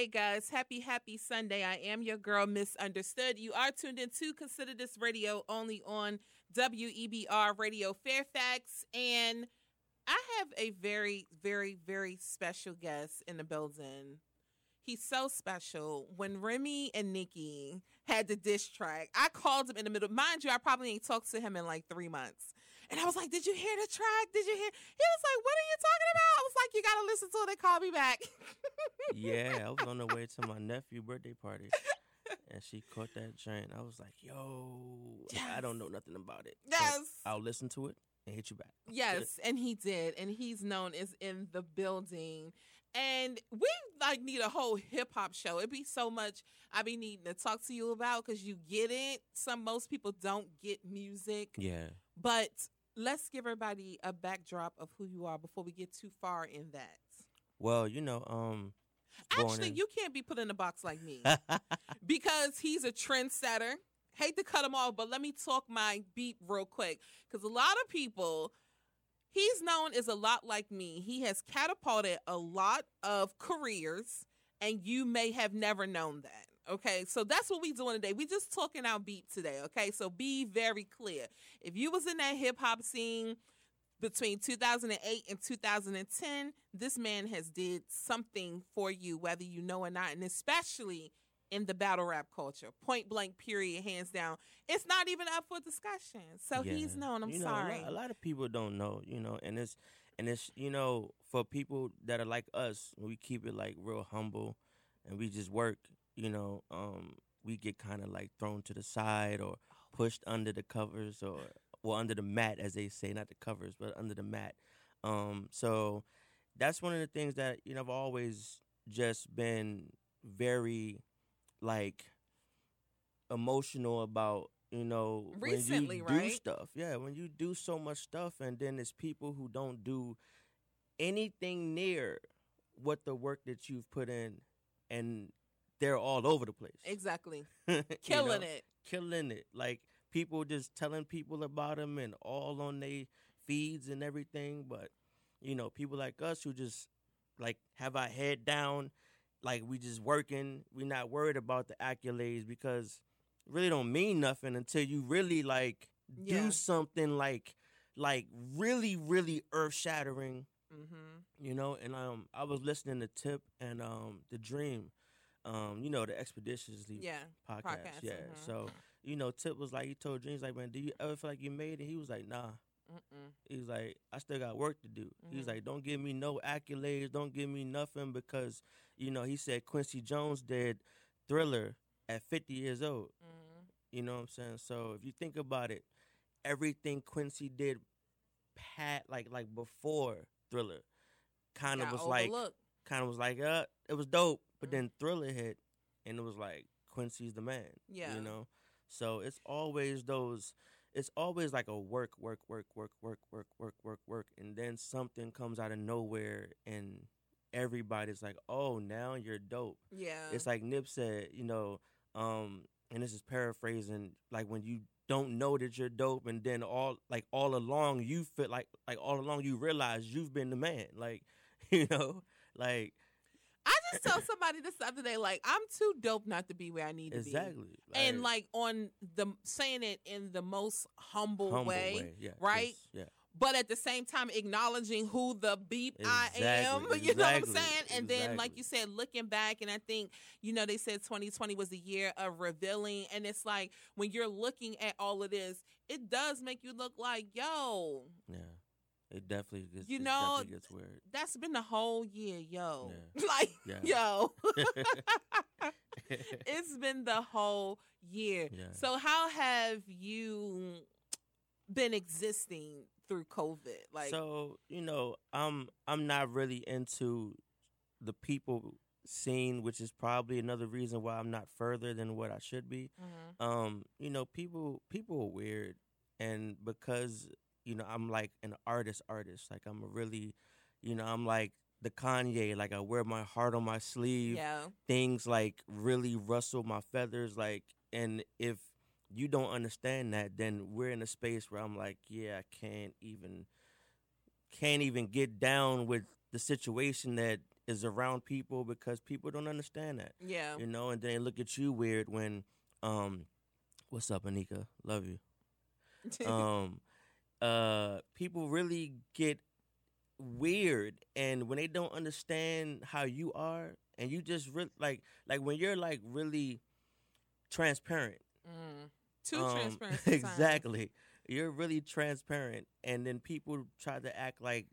Hey guys, happy, happy Sunday. I am your girl, Misunderstood. You are tuned in to Consider This Radio only on WEBR Radio Fairfax. And I have a very, very, very special guest in the building. He's so special. When Remy and Nicki had the diss track, I called him in the middle. Mind you, I probably ain't talked to him in like three months. And I was like, Did you hear the track? Did you hear? He was like, What are you talking about? I was like, You gotta listen to it and call me back. yeah, I was on the way to my nephew birthday party. And she caught that train. I was like, yo, yes. I don't know nothing about it. Yes. I'll listen to it and hit you back. Yes, and he did, and he's known as in the building. And we like need a whole hip hop show. It'd be so much I'd be needing to talk to you about because you get it. Some most people don't get music. Yeah. But let's give everybody a backdrop of who you are before we get too far in that. Well, you know, um Actually, in- you can't be put in a box like me because he's a trendsetter hate to cut him off, but let me talk my beat real quick because a lot of people. He's known as a lot like me. He has catapulted a lot of careers, and you may have never known that. Okay, so that's what we doing today. We just talking our beat today. Okay, so be very clear. If you was in that hip hop scene between 2008 and 2010, this man has did something for you, whether you know or not, and especially in the battle rap culture. Point blank, period, hands down. It's not even up for discussion. So yeah. he's known. I'm you know, sorry. A lot, a lot, of people don't know, you know, and it's and it's you know for people that are like us, we keep it like real humble, and we just work. You know, um, we get kind of like thrown to the side or pushed under the covers or well under the mat, as they say, not the covers, but under the mat. Um, so that's one of the things that you know I've always just been very like emotional about you know recently when you right? do stuff yeah when you do so much stuff and then there's people who don't do anything near what the work that you've put in and they're all over the place exactly killing know? it killing it like people just telling people about them and all on their feeds and everything but you know people like us who just like have our head down like we just working. We're not worried about the accolades because really don't mean nothing until you really like yeah. do something like like really really earth shattering. Mm-hmm. You know, and um, I was listening to Tip and um, the Dream, um, you know, the Expeditiously yeah, podcast. podcast yeah. Mm-hmm. So you know, Tip was like, he told Dreams like, man, do you ever feel like you made it? He was like, nah. Mm-mm. He's like, I still got work to do. Mm-hmm. He's like, don't give me no accolades, don't give me nothing because, you know, he said Quincy Jones did Thriller at 50 years old. Mm-hmm. You know what I'm saying? So if you think about it, everything Quincy did, pat like like before Thriller, kind of was like, kind of was like, uh, it was dope. But then Thriller hit, and it was like Quincy's the man. Yeah, you know. So it's always those it's always like a work, work, work, work, work, work, work, work, work, and then something comes out of nowhere and everybody's like, "Oh, now you're dope." Yeah. It's like Nip said, you know, um, and this is paraphrasing, like when you don't know that you're dope, and then all like all along you feel like like all along you realize you've been the man, like you know, like I just told somebody this the other day, like I'm too dope not to be where I need to be. Exactly, and like on the saying it in the most humble, humble way, way. Yeah, right? Yes, yeah. But at the same time, acknowledging who the beep exactly, I am, you exactly, know what I'm saying? And exactly. then, like you said, looking back, and I think, you know, they said 2020 was the year of revealing. And it's like when you're looking at all of this, it does make you look like, yo. Yeah it definitely gets, you know, definitely gets weird. That's been the whole year, yo. Yeah. like, yeah. yo. it's been the whole year. Yeah. So, how have you been existing through COVID? Like, so you know, I'm I'm not really into the people scene, which is probably another reason why I'm not further than what I should be. Mm-hmm. Um, you know, people people are weird, and because you know, I'm like an artist artist. Like I'm a really, you know, I'm like the Kanye. Like I wear my heart on my sleeve. Yeah. Things like really rustle my feathers. Like, and if you don't understand that, then we're in a space where I'm like, yeah, I can't even, can't even get down with the situation that is around people because people don't understand that. Yeah. You know, and then they look at you weird when um what's up, Anika? Love you. um uh people really get weird and when they don't understand how you are and you just really like like when you're like really transparent mm. Too um, transparent. sometimes. exactly you're really transparent and then people try to act like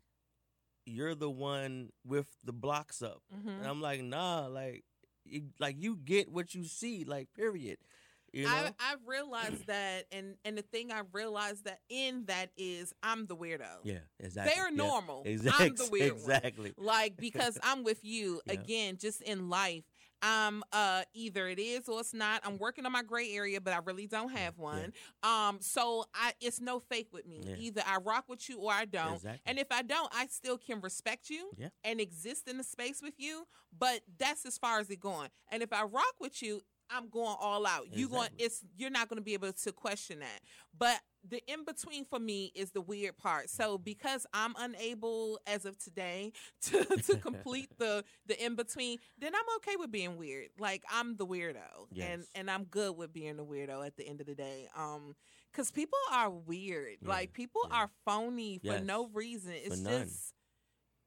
you're the one with the blocks up Mhm. and i'm like nah like you, like you get what you see like period you know I, I've realized that, and and the thing I've realized that in that is I'm the weirdo. yeah exactly They're Yeah. normal. exactly I'm the weird one. exactly Like because I'm with you Yeah. again, just in life. Um, uh, either it is or it's not. I'm working on my gray area, but I really don't have one. Um, so I it's no fake with me. Yeah. Either I rock with you or I don't. Exactly. And if I don't, I still can respect you Yeah. and exist in the space with you. But that's as far as it going. And if I rock with you, I'm going all out. You going it's you're not going to be able to question that. But the in between for me is the weird part. So because I'm unable as of today to, to complete the the in between, then I'm okay with being weird. Like I'm the weirdo, and Yes. and I'm good with being the weirdo at the end of the day. Um, because people are weird. Yeah, Like people yeah. are phony for Yes. no reason. It's just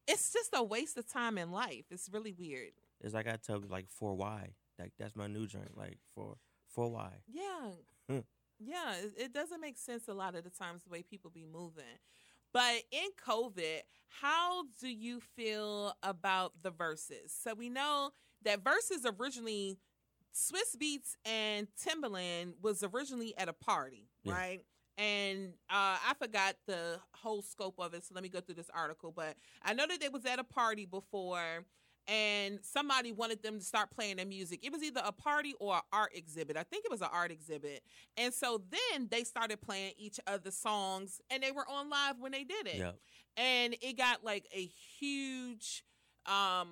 it's just a waste of time in life. It's really weird. it's like i tell like for why like that's my new joint like for for why Yeah. Yeah, it, it doesn't make sense a lot of the times the way people be moving. But in COVID, how do you feel about the verses? So we know that verses originally Swizz Beatz and Timbaland was originally at a party, Yeah. right? And uh, I forgot the whole scope of it, so let me go through this article. But I know that they was at a party before, and somebody wanted them to start playing their music. It was either a party or an art exhibit. I think it was an art exhibit. And so then they started playing each other's songs, and they were on live when they did it yeah and it got like a huge um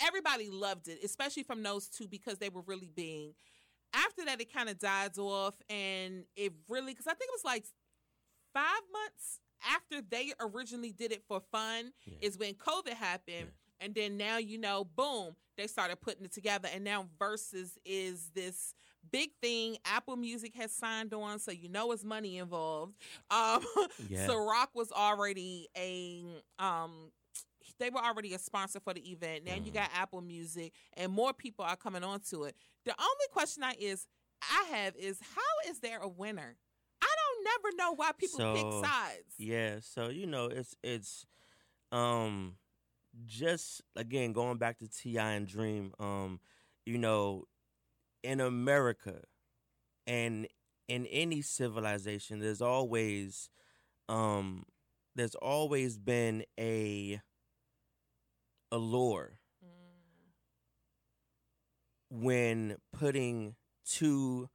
everybody loved it especially from those two because they were really being after that it kind of dies off and it really because i think it was like five months after they originally did it for fun Yeah. is when covid happened Yeah. And then now you know boom they started putting it together. And now versus is this big thing apple music has signed on so you know it's money involved. Um Yeah. Ciroc was already a um they were already a sponsor for the event. Now you Mhm. got apple music and more people are coming onto it. The only question i is i have is how is there a winner? I don't never know why people So, pick sides. Yeah, so you know, it's it's um just again going back to T.I. and Dream, um, you know, in America and in any civilization, there's always um there's always been a allure Mm, when putting two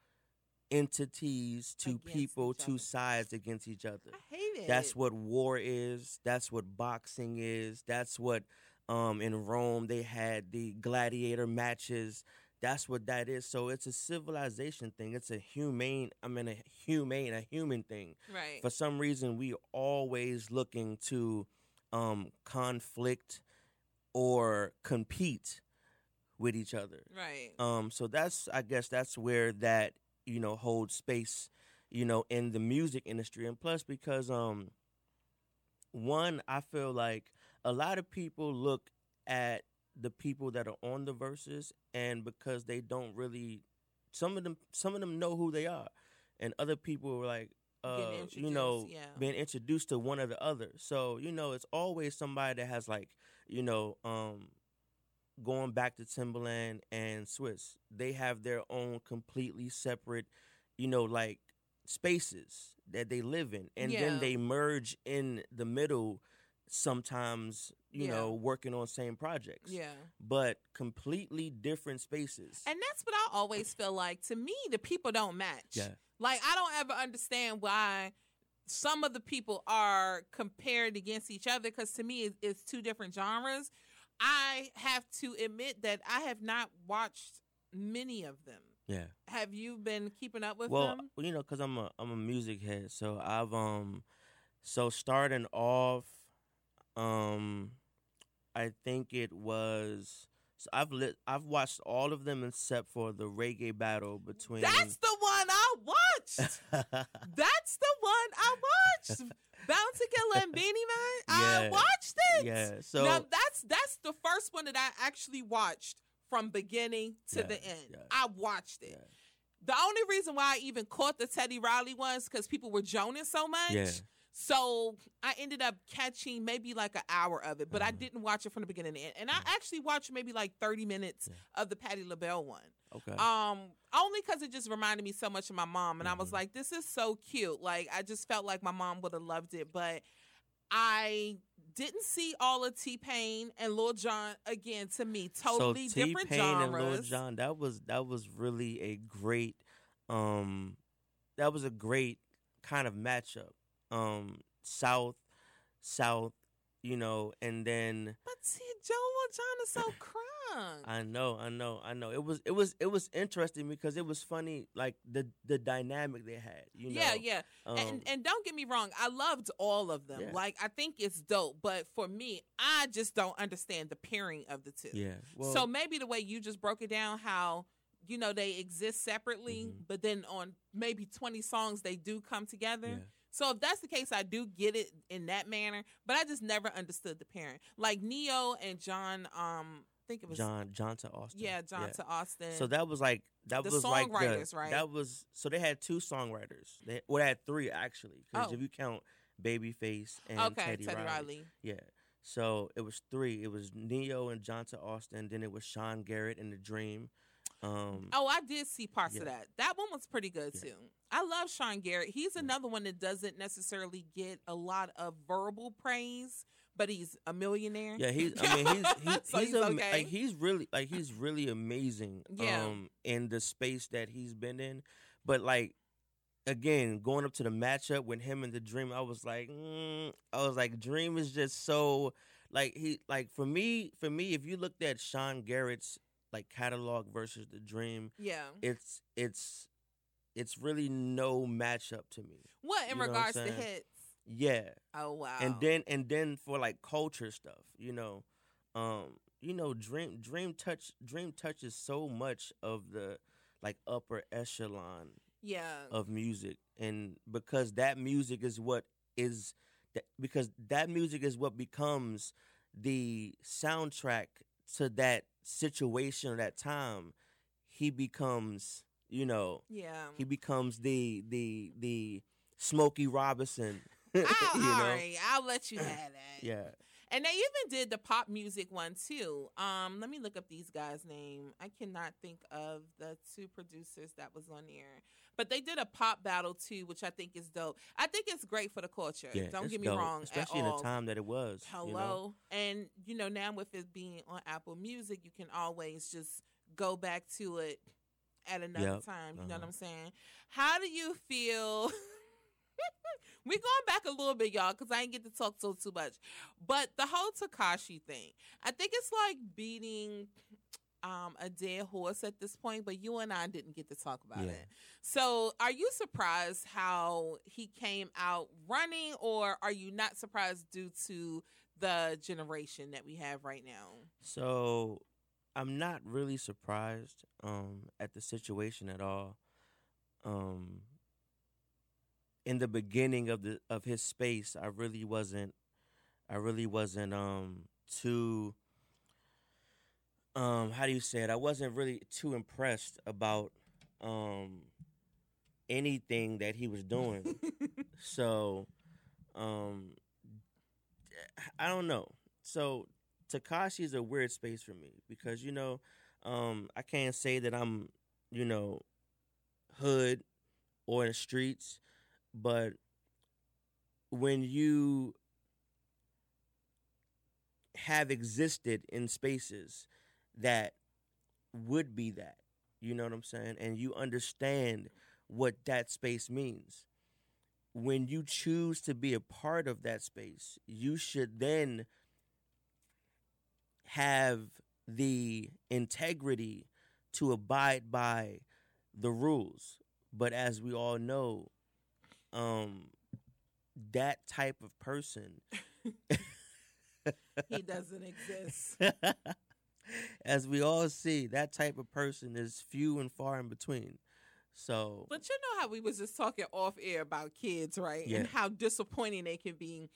entities, to Against people, two sides against each other. i hate it That's what war is. That's what boxing is. That's what um in Rome they had the gladiator matches. That's what that is. So it's a civilization thing. It's a humane I mean a humane, a human thing. right For some reason we always looking to um conflict or compete with each other. right Um, so that's I guess that's where that you know hold space, you know, in the music industry, and plus because um, one I feel like a lot of people look at the people that are on the verses, and because they don't really, some of them some of them know who they are, and other people are like. Uh, you know, yeah. being introduced to one or the other. So, you know, it's always somebody that has like, you know, um, going back to Timbaland and Swizz, they have their own completely separate, you know, like spaces that they live in, and Yeah. then they merge in the middle. Sometimes, you Yeah. know, working on same projects, yeah but completely different spaces. And that's what I always feel like. To me, the people don't match. Yeah. Like I don't ever understand why some of the people are compared against each other because to me it, it's two different genres. I have to admit that I have not watched many of them. yeah. Have you been keeping up with well, them? Well, you know, cause I'm a I'm a music head, so I've um, so starting off, um, I think it was. So I've lit. I've watched all of them except for the reggae battle between. That's the one I watched. That's the one I watched. Bounty Killer and Beenie Man. I watched it. yeah. So now that's that's the first one that I actually watched from beginning to the end. I watched it. The only reason why I even caught the Teddy Riley ones because people were joning so much. Yeah. So I ended up catching maybe like an hour of it, but I Uh-huh. didn't watch it from the beginning to end. And I actually watched maybe like 30 minutes of the Patti LaBelle one. Okay. Um, only because it just reminded me so much of my mom, and I was Mhm. like, "This is so cute." Like, I just felt like my mom would have loved it, but I didn't see all of T-Pain and Lil Jon again. To me, totally so different T-Pain and. Lil Jon, that was that was really a great um that was a great kind of matchup. Um South South, you know, and then But see, Joe Jon is so crunk. I know, I know, I know. It was it was it was interesting because it was funny like the the dynamic they had, you know. yeah, yeah. Um, and and don't get me wrong, I loved all of them. Yeah. Like I think it's dope, but for me, I just don't understand the pairing of the two. yeah. Well, so maybe the way you just broke it down, how you know they exist separately, Mhm. but then on maybe twenty songs they do come together. yeah. So if that's the case, I do get it in that manner, but I just never understood the parent, Like Ne-Yo and John, um, I think it was John Johntá Austin. yeah, Johntá Austin. So that was like that The was like the, songwriters, right? That was so they had two songwriters. They well, they had three actually, because Oh. if you count Babyface and okay, Teddy, Teddy, Riley. Riley. yeah. So it was three. It was Ne-Yo and Johntá Austin. Then it was Sean Garrett and the Dream. Um, Oh, I did see parts of that. That one was pretty good Yeah. too. I love Sean Garrett. He's Yeah. another one that doesn't necessarily get a lot of verbal praise, but he's a millionaire. yeah, he's. I mean, he's he, So he's, he's am- okay. like he's really like he's really amazing. Yeah. Um, in the space that he's been in, but like again, going up to the matchup with him and the Dream, I was like, mm, I was like, Dream is just so like he like for me, for me, if you looked at Sean Garrett's like catalog versus the Dream, yeah. it's it's it's really no matchup to me. What in you know what regards to hits? Yeah, Oh wow. and then and then for like culture stuff, you know, um, you know, Dream Dream touch Dream touches so much of the like upper echelon yeah, of music and because that music is what is that because that music is what becomes the soundtrack to that situation or that time he becomes you know yeah. he becomes the the the Smokey Robinson I'll, you know right, I'll let you have that. yeah And they even did the pop music one too. Um, let me look up these guys' name. I cannot think of the two producers that was on there. But they did a pop battle too, which I think is dope. I think it's great for the culture. yeah Don't get me dope, wrong. especially in the time that it was Hello. you know? And you know, now with it being on Apple Music, you can always just go back to it at another Yep. time. You know what Uh-huh. I'm saying? How do you feel? We're going back a little bit, y'all, because I didn't get to talk so too much. But the whole Tekashi thing, I think it's like beating um, a dead horse at this point. But you and I didn't get to talk about Yeah. it. So, are you surprised how he came out running, or are you not surprised due to the generation that we have right now? So I'm not really surprised um, at the situation at all. Um, in the beginning of the of his space, I really wasn't. I really wasn't um, too. Um, how do you say it? I wasn't really too impressed about um, anything that he was doing. So, um, I don't know. So Tekashi is a weird space for me because you know, um, I can't say that I'm, you know, hood or in the streets, but when you have existed in spaces that would be that, you know what I'm saying, and you understand what that space means when you choose to be a part of that space, you should then have the integrity to abide by the rules. But as we all know, um, that type of person he doesn't exist. As we all see, that type of person is few and far in between. So, But you know how we was just talking off air about kids, right? Yeah. And how disappointing they can be.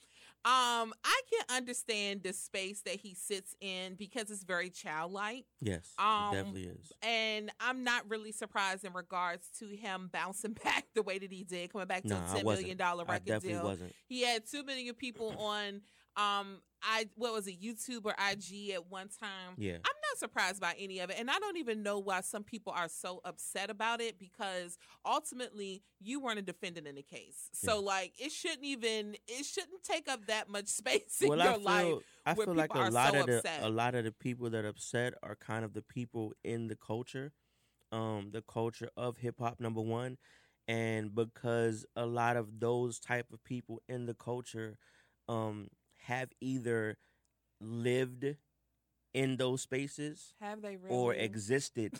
Um, I can understand the space that he sits in because it's very childlike. yes, Um, it definitely is. And I'm not really surprised in regards to him bouncing back the way that he did, coming back to No, a ten million dollar record definitely deal. wasn't. He had two million people on um I what was it, YouTube or IG at one time. Yeah. I'm not surprised by any of it. And I don't even know why some people are so upset about it because ultimately you weren't a defendant in the case. So like it shouldn't even it shouldn't take up that much space in well, your I feel, life. I feel like a lot so of the upset. a lot of the people that are upset are kind of the people in the culture, um, the culture of hip hop. Number one, and because a lot of those type of people in the culture, um, have either lived in those spaces Have they really or existed.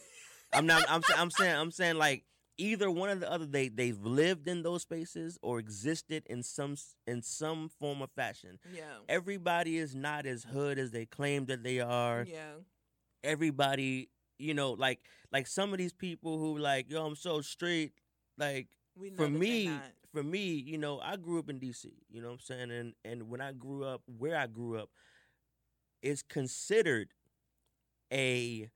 I'm not. I'm. I'm saying. I'm saying like either one or the other. They they've lived in those spaces or existed in some in some form of fashion. Yeah. Everybody is not as hood as they claim that they are. Yeah. Everybody, you know, like like some of these people who like, yo, I'm so straight. Like for me. For me, you know, I grew up in DC. You know what I'm saying? And and when I grew up, where I grew up, is considered a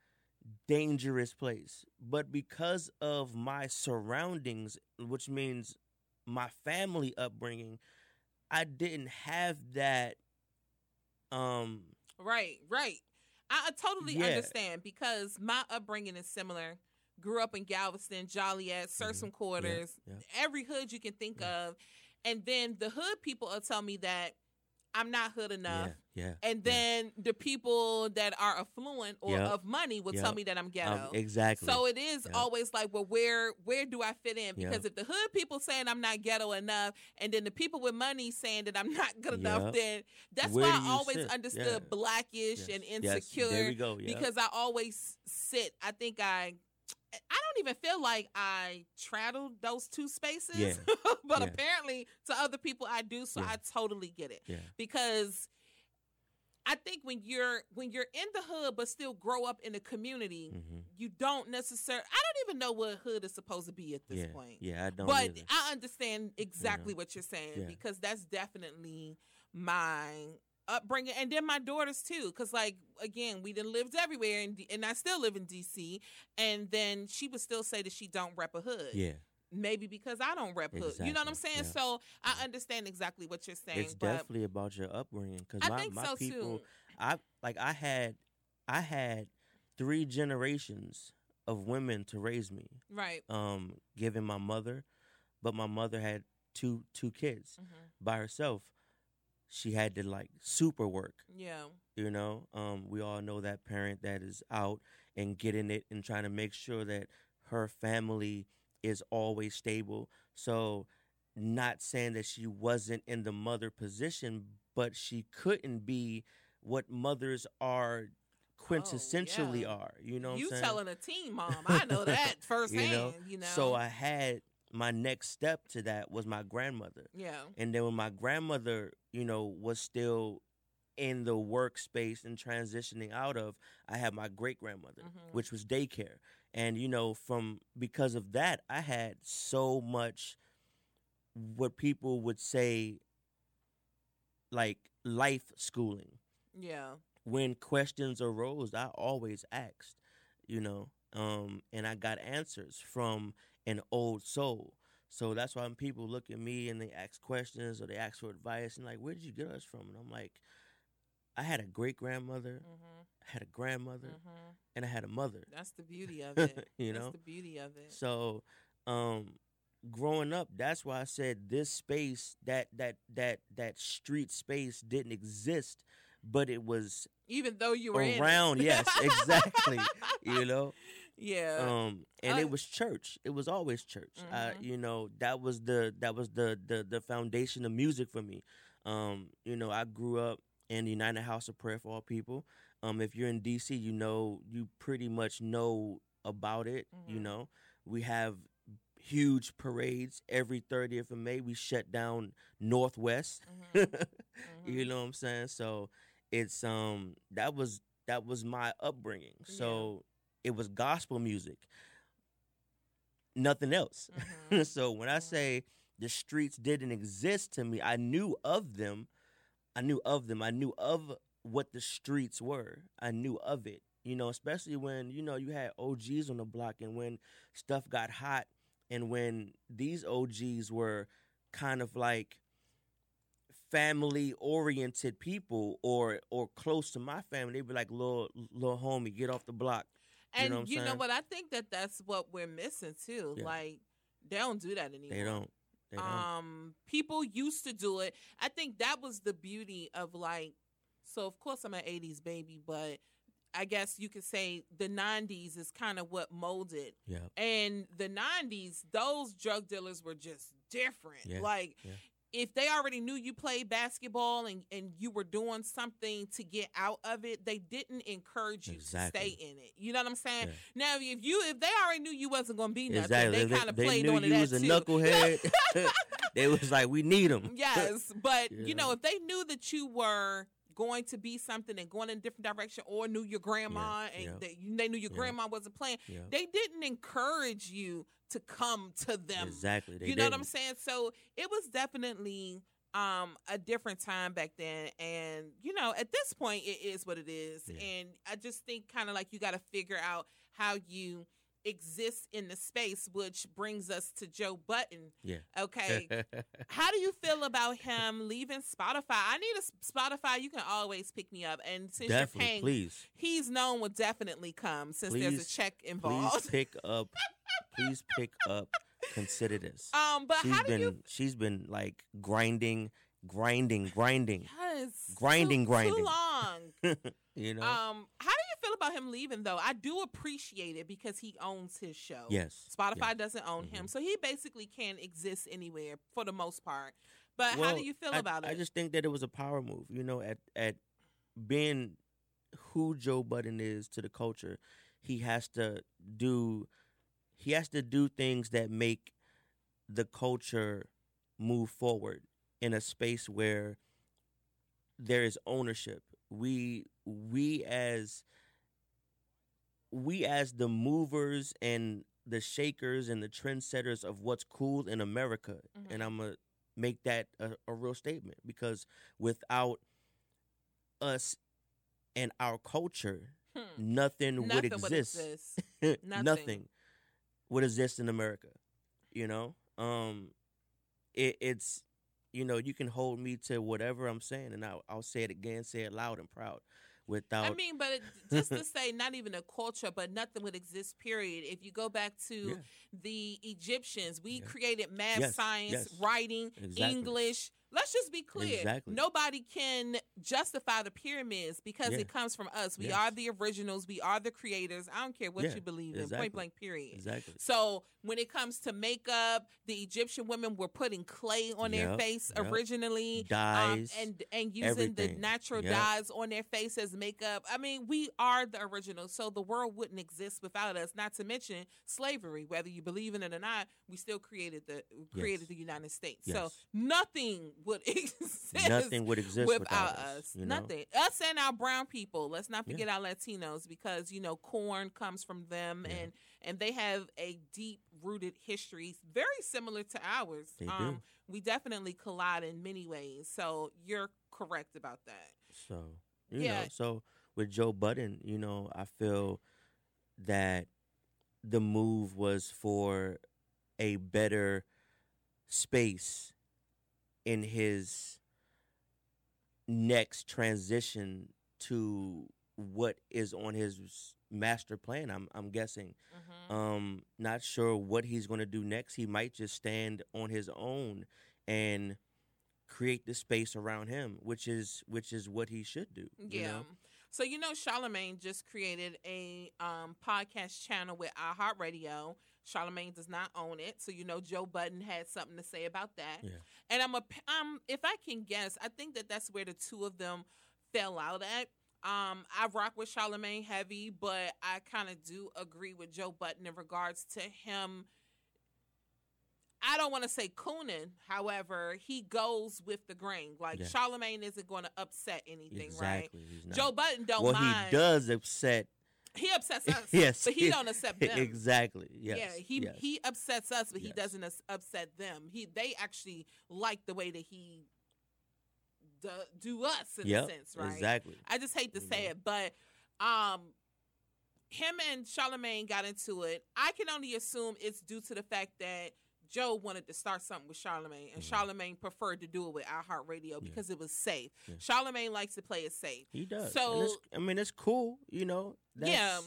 dangerous place. But because of my surroundings, which means my family upbringing, I didn't have that. Um. Right, right. I, I totally Yeah. understand because my upbringing is similar. Grew up in Galveston, Joliet, Sursum yeah, Corda, yeah. every hood you can think Yeah. of. And then the hood people will tell me that I'm not hood enough. Yeah. Yeah. And yeah. then the people that are affluent or of money will tell me that I'm Um, ghetto. exactly. So it is always like, well, where where do I fit in? Because if the hood people saying I'm not ghetto enough, and then the people with money saying that I'm not good enough, then that's Where why I always sit? understood Yeah. blackish Yes. and Yes, insecure There we go. Yeah. because I always sit. I think I. I don't even feel like I straddled those two spaces, Yeah. but Yeah. apparently to other people I do. So Yeah. I totally get it because I think when you're when you're in the hood but still grow up in the community, hmm you don't necessarily. I don't even know what hood is supposed to be at this yeah. point. Yeah. I don't. but either. I understand exactly what you're saying Yeah. because that's definitely my upbringing, and then my daughters too. Because like again, we done lived everywhere, and and I still live in D.C. And then she would still say that she don't rep a hood. yeah. Maybe because I don't rep hood. You know what I'm saying? yeah. So I understand exactly what you're saying. It's definitely about your upbringing because my, think my so people, too. I like I had, I had three generations of women to raise me. Right. Um, given my mother, but my mother had two two kids hmm by herself. She had to like super work. Yeah. You know, um, we all know that parent that is out and getting it and trying to make sure that her family is always stable. So, not saying that she wasn't in the mother position, but she couldn't be what mothers are quintessentially yeah. are. You know what you I'm saying? telling a teen mom. I know that firsthand. you know. So I had my next step to that was my grandmother. yeah. And then when my grandmother, you know, was still in the workspace and transitioning out of, I had my great grandmother, Mhm. which was daycare. And you know, from because of that, I had so much what people would say like life schooling. Yeah. When questions arose, I always asked, you know, um, and I got answers from an old soul. So that's why when people look at me and they ask questions or they ask for advice and like, where did you get us from? And I'm like, I had a great grandmother, hmm I had a grandmother, hmm and I had a mother. That's the beauty of it. You That's know? the beauty of it. So, um, growing up, that's why I said this space, that that that that street space didn't exist, but it was Even though you were around. yes, exactly. You know, Yeah. um, and I- it was church. It was always church. Uh, Mhm. you know, that was the that was the the the foundation of music for me. Um, you know, I grew up in the United House of Prayer for All People. Um, if you're in DC, you know you pretty much know about it. You Mhm. know, we have huge parades every 30th of May. We shut down Northwest. Mhm. You Mhm. know what I'm saying? So it's um that was that was my upbringing. So it was gospel music. Nothing else. Mhm. so when I Mhm. say the streets didn't exist to me, I knew of them. I knew of them. I knew of what the streets were. I knew of it. You know, especially when, you know, you had OGs on the block and when stuff got hot and when these OGs were kind of like family oriented people or or close to my family, they'd be like, little little homie, get off the block. You And know what you know what? I think that that's what we're missing too. Yeah. Like they don't do that anymore. They don't. They don't. Um, people used to do it. I think that was the beauty of like. So of course I'm an '80s baby, but I guess you could say the '90s is kind of what molded. yeah. And the '90s, those drug dealers were just different. Yeah, Like. yeah. If they already knew you played basketball and, and you were doing something to get out of it, they didn't encourage you Exactly. to stay in it. You know what I'm saying? Yeah. Now, if you if they already knew you wasn't going to be nothing, Exactly. they kind of played knew on you was a too. knucklehead. they was like, we need him. Yes, but you know, if they knew that you were going to be something and going in a different direction, or knew your grandma and yeah. They, they knew your Yeah. grandma wasn't playing, Yeah. they didn't encourage you to come to them. Exactly. You know what I'm saying? So it was definitely um a different time back then and you know at this point it is what it is Yeah. and i just think kind of like you got to figure out how you exist in the space which brings us to Joe Budden Yeah. okay how do you feel about him leaving Spotify? I need a Spotify. You can always pick me up. And since you're paying, please, he's known will definitely come since there's a Please- check please involved. pick up. please pick up. Consider this. Um, but she's how do been you? she's been like grinding, grinding, grinding. Yes, Grinding, too, grinding. Too long. you know. Um, how do you feel about him leaving though? I do appreciate it because he owns his show. yes. Spotify yes. doesn't own him, Mhm. so he basically can't exist anywhere for the most part. But how do you feel I, about it? I just think that it was a power move. You know, at at being who Joe Budden is to the culture, he has to do he has to do things that make the culture move forward in a space where there is ownership. We we as we as the movers and the shakers and the trendsetters of what's cool in America, and Mhm. I'm gonna make that a, a real statement because without us and our culture, Hmm. nothing, would exist. would exist. Nothing. Nothing. would exist in America. You know, um, it, it's you know you can hold me to whatever I'm saying, and I'll, I'll say it again, say it loud and proud, without. I mean, but it, just to say, not even a culture, but nothing would exist. Period. If you go back to Yeah. the Egyptians, we Yeah. created math, Yes, science, yes. writing, Exactly. English. Let's just be clear. Exactly. Nobody can justify the pyramids because Yeah. it comes from us. We Yes. are the originals. We are the creators. I don't care what Yeah, you believe in. Point blank. Period. exactly. So when it comes to makeup, the Egyptian women were putting clay on their face yep. originally, um, and and using the natural Yep. dyes on their face as makeup. I mean, we are the original, so the world wouldn't exist without us. Not to mention slavery. Whether you believe in it or not, we still created the created Yes. the United States. So nothing would exist. Nothing would exist without, without, us. You know? Nothing. Us and our brown people. Let's not Yeah. forget our Latinos because you know corn comes from them Yeah. and and they have a deep rooted history very similar to ours. They do. um we definitely collide in many ways. So you're correct about that. So you Yeah. know, so with Joe Budden, you know, I feel that the move was for a better space in his next transition to what is on his master plan. I'm I'm guessing. Mhm. Um, not sure what he's going to do next. He might just stand on his own and create the space around him, which is which is what he should do. you Yeah. know? So you know, Charlemagne just created a um, podcast channel with iHeartRadio. Charlemagne does not own it, so you know Joe Budden had something to say about that. Yeah. And I'm a um, if I can guess, I think that that's where the two of them fell out at. Um, I rock with Charlemagne heavy, but I kind of do agree with Joe Budden in regards to him I don't want to say cooning. However, he goes with the grain. Like Yeah. Charlemagne isn't going to upset anything, exactly. Right? Joe Budden don't well, mind. he does upset. He upsets us, yes, but he don't accept them. exactly. Yes. yeah, he yes. he upsets us, but he Yes. doesn't upset them. He they actually like the way that he do, do us in Yep, a sense, right? Exactly. I just hate to say know. it, but um, him and Charlemagne got into it. I can only assume it's due to the fact that Joe wanted to start something with Charlemagne, and Mhm. Charlemagne preferred to do it with iHeartRadio because it was safe. Yeah. Charlemagne likes to play it safe. He does. So- I mean, it's cool. You know. That's, yeah,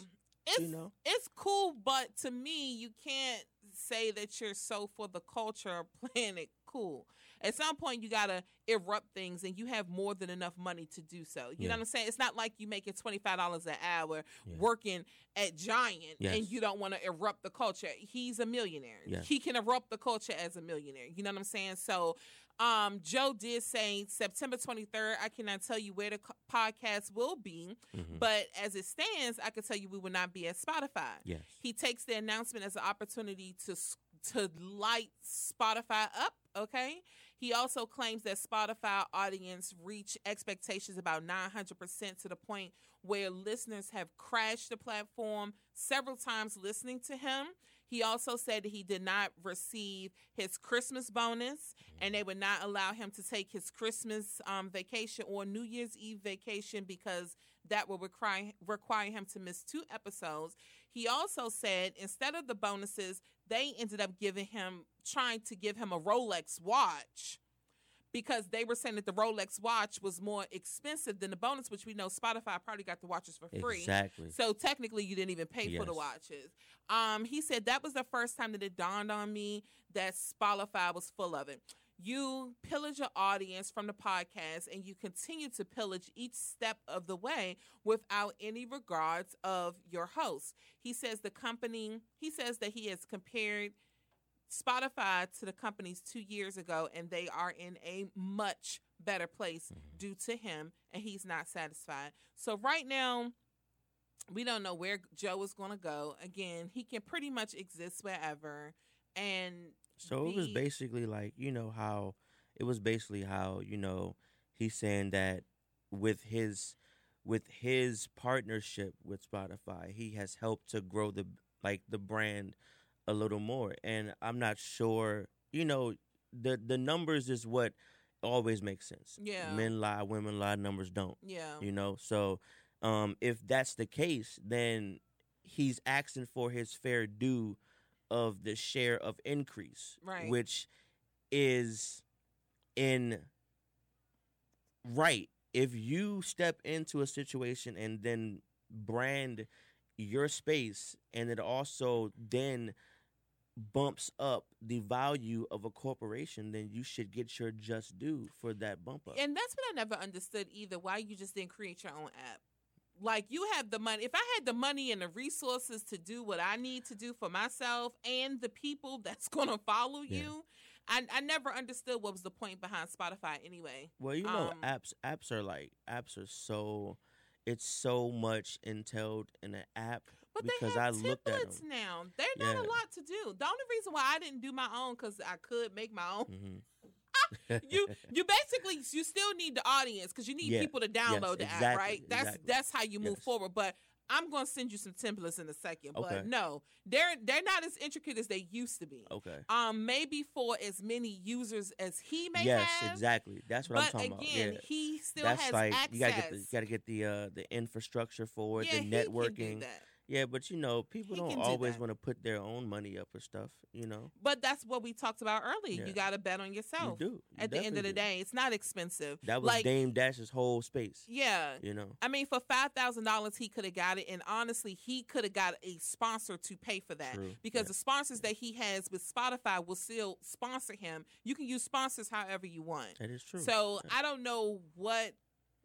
it's you know. it's cool, but to me, you can't say that you're so for the culture playing it cool. At some point, you gotta erupt things, and you have more than enough money to do so. You Yeah. know what I'm saying? It's not like you making twenty five dollars an hour Yeah. working at Giant, and you don't want to erupt the culture. He's a millionaire. Yes. He can erupt the culture as a millionaire. You know what I'm saying? So. Um, Joe did say September 23rd. I cannot tell you where the podcast will be, Mhm. but as it stands, I can tell you we will not be at Spotify. Yes. He takes the announcement as an opportunity to to light Spotify up. Okay. He also claims that Spotify audience reach expectations about 900% to the point where listeners have crashed the platform several times listening to him. He also said that he did not receive his Christmas bonus and they would not allow him to take his Christmas um, vacation or New Year's Eve vacation because that would require, require him to miss two episodes. He also said instead of the bonuses, they ended up giving him, trying to give him a Rolex watch because they were saying that the Rolex watch was more expensive than the bonus, which we know Spotify probably got the watches for free. Exactly. So technically, you didn't even pay for the watches. Um, he said that was the first time that it dawned on me that Spotify was full of it. You pillage your audience from the podcast, and you continue to pillage each step of the way without any regards of your host. He says the company. He says that he has compared Spotify to the companies two years ago, and they are in a much better place Mhm. due to him, and he's not satisfied. So right now, we don't know where Joe is going to go. Again, he can pretty much exist wherever, and So it was basically like you know how it was basically how you know he's saying that with his with his partnership with Spotify, he has helped to grow the like the brand a little more. And I'm not sure, you know, the the numbers is what always makes sense. Yeah. men lie, women lie, numbers don't. yeah, You know, so um, if that's the case, then he's asking for his fair due of the share of increase, Right. which is in right. If you step into a situation and then brand your space, and it also then bumps up the value of a corporation, then you should get your just due for that bump up. and that's what I never understood either. Why you just didn't create your own app? Like you have the money. If I had the money and the resources to do what I need to do for myself and the people that's going to follow Yeah. you, I, I never understood what was the point behind Spotify anyway. Well, you know, Um, apps apps are like apps are so it's so much entailed in an app But because they have I looked at them. now. They're not a lot to do. The only reason why I didn't do my own because I could make my own. hmm You you basically you still need the audience because you need Yeah. people to download the app, right? That's exactly. that's how you move Yes. forward. But I'm gonna send you some templates in a second. But no, they're they're not as intricate as they used to be. okay. Um, maybe for as many users as he may yes, have. exactly. That's what I'm talking again, about. Yeah. he still That's has like access. you gotta get the gotta get the uh the infrastructure for it, yeah, the he can do networking. Yeah, but you know, people He don't can do always want to put their own money up for stuff. You know, But that's what we talked about earlier. Yeah. You got to bet on yourself. you do. You At the end of the do. day, it's not expensive. that was like, Dame Dash's whole space. Yeah. You know, I mean, for five thousand dollars, he could have got it, and honestly, he could have got a sponsor to pay for that True. because Yeah. the sponsors that he has with Spotify will still sponsor him. You can use sponsors however you want. that is true. So Yeah. I don't know what,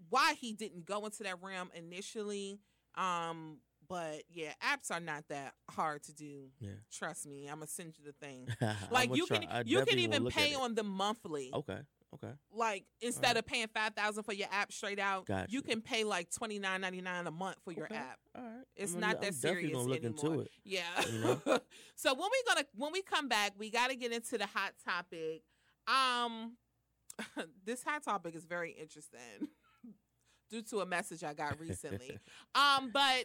why he didn't go into that realm initially. Um, But yeah, apps are not that hard to do. Yeah. Trust me, I'm gonna send you the thing. Like you try- can I you can even pay on them monthly. Okay. Okay. Like instead of paying five thousand for your app straight out, Gotcha. you can pay like twenty nine ninety nine a month for your app. All right. It's I'm not gonna- that I'm definitely serious gonna look anymore. into it. Yeah. You know? so when we gonna when we come back, we got to get into the hot topic. Um, this hot topic is very interesting due to a message I got recently. um, but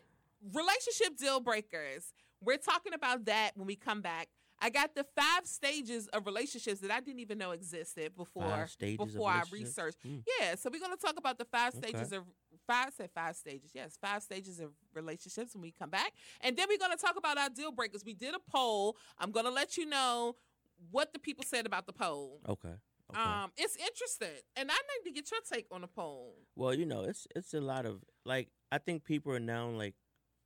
relationship deal breakers. We're talking about that when we come back. I got the five stages of relationships that I didn't even know existed before Five stages of before I researched. Hmm. Yeah, so we're gonna talk about the five Okay. stages of five said five stages. Yes, five stages of relationships when we come back. And then we're gonna talk about our deal breakers. We did a poll. I'm gonna let you know what the people said about the poll. Okay. Okay. Um, it's interesting, and I need to get your take on the poll. well, you know, it's it's a lot of like I think people are now like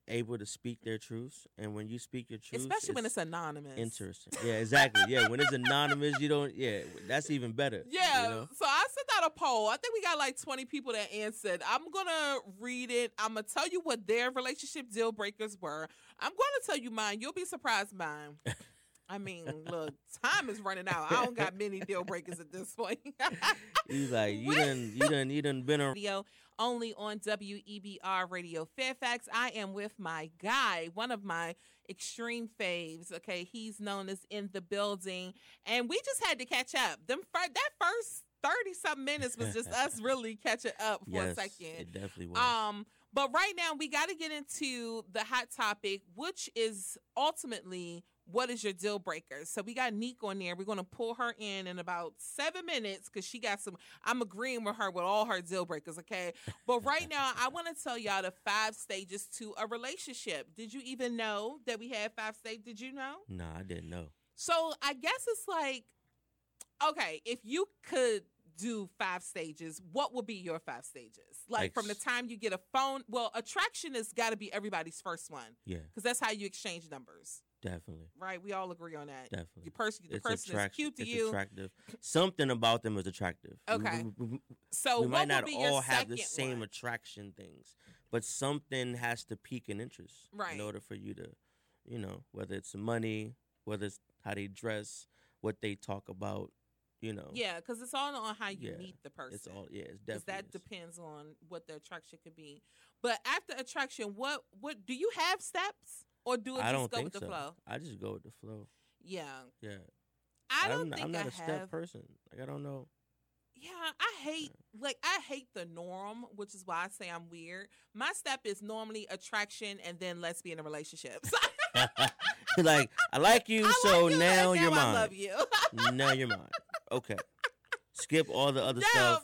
able to speak their truths, and when you speak your truth, Especially when it's anonymous. interesting. Yeah, exactly. Yeah, when it's anonymous, you don't. Yeah, that's even better. Yeah, You know? so I sent out a poll. I think we got like 20 people that answered. I'm gonna read it. I'm gonna tell you what their relationship deal breakers were. I'm gonna tell you mine. You'll be surprised mine. I mean, look, time is running out. I don't got many deal breakers at this point. He's like, you done, you done, you done been around. Radio only on WEBR Radio Fairfax. I am with my guy, one of my extreme faves. Okay, he's known as in the building, and we just had to catch up. Them fir- that first thirty something minutes was just us really catching up for yes, a second. it definitely was. Um, but right now we got to get into the hot topic, which is ultimately what is your deal breaker. So we got Neek on there. We're gonna pull her in in about seven minutes because she got some. I'm agreeing with her with all her deal breakers. Okay, but right now I want to tell y'all the five stages to a relationship. Did you even know that we had five stages? Did you know? no, I didn't know. So I guess it's like, okay, if you could do five stages, what would be your five stages? Like, Like from the time you get a phone. Well, attraction has got to be everybody's first one Yeah, because that's how you exchange numbers, definitely, right? We all agree on that. definitely. The person, the it's person is cute to it's you. attractive. Something about them is attractive. Okay. we, we- so we might not be all have the same one? attraction things, but something has to pique an interest Right. in order for you to, you know, whether it's money, whether it's how they dress, what they talk about, you know. Yeah, because it's all on how you Yeah, meet the person. It's all yeah, it's definitely that is. depends on what the attraction could be. But after attraction, what what do you have steps or do it I just don't go think with the so. flow? I just go with the flow. Yeah, Yeah. I don't am think I'm not I a step have. person. Like I don't know. Yeah, I hate like I hate the norm, which is why I say I'm weird. My step is normally attraction and then let's be in a relationship. like I like you, I so like you, now and you're now I mine. love you. now you're mine. Okay. Skip all the other now, stuff.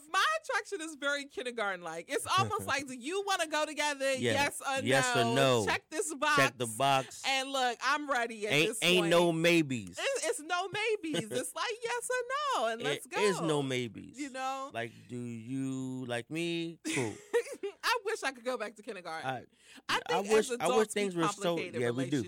My attraction is very kindergarten like. It's almost like, do you want to go together? Yeah. Yes or Yes or no? no. Check this box. Check the box. And look, I'm ready at Ain't ain't point. no mabies. It's, it's no maybes. it's like yes or no, and let's go. is no maybes. You know, Like, do you like me? Cool. I wish I could go back to kindergarten. I, I I think wish- as I wish adults, things we were so- complicated yeah, we do.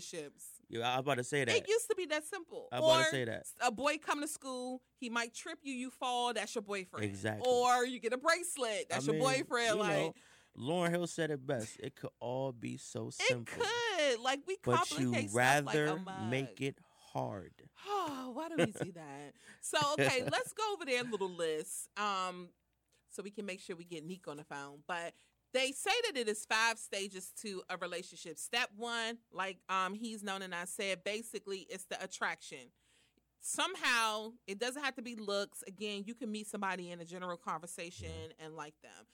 Yeah, I was about to say that. It used to be that simple. I was or about to say that. a boy come to school, he might trip you, you fall, that's your boyfriend. Exactly. Or you get a bracelet, that's I your mean, boyfriend. you like know, Lauryn Hill said it best. It could all be so simple. it could. Like we but complicate you stuff rather like make it hard. Oh, why do we do that? So okay, let's go over their little list. Um, so we can make sure we get Neek on the phone. But they say that it is five stages to a relationship. Step one, like um he's known and I said, basically it's the attraction. Somehow it doesn't have to be looks. Again, you can meet somebody in a general conversation and like them.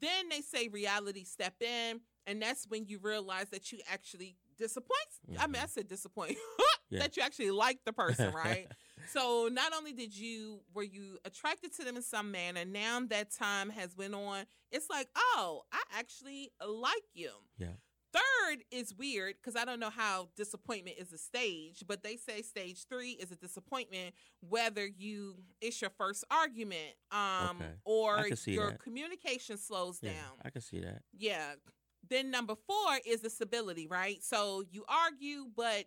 Then they say reality step in, and that's when you realize that you actually disappoint. I mean, I said disappoint. Yeah. that you actually like the person, right? So not only did you were you attracted to them in some manner, now that time has went on, it's like, oh, I actually like you. Yeah. Third is weird because I don't know how disappointment is a stage, but they say stage three is a disappointment whether you it's your first argument, um, Okay. or I can see your that. communication slows Yeah, down. I can see that. Yeah. Then number four is the stability, right? So you argue, but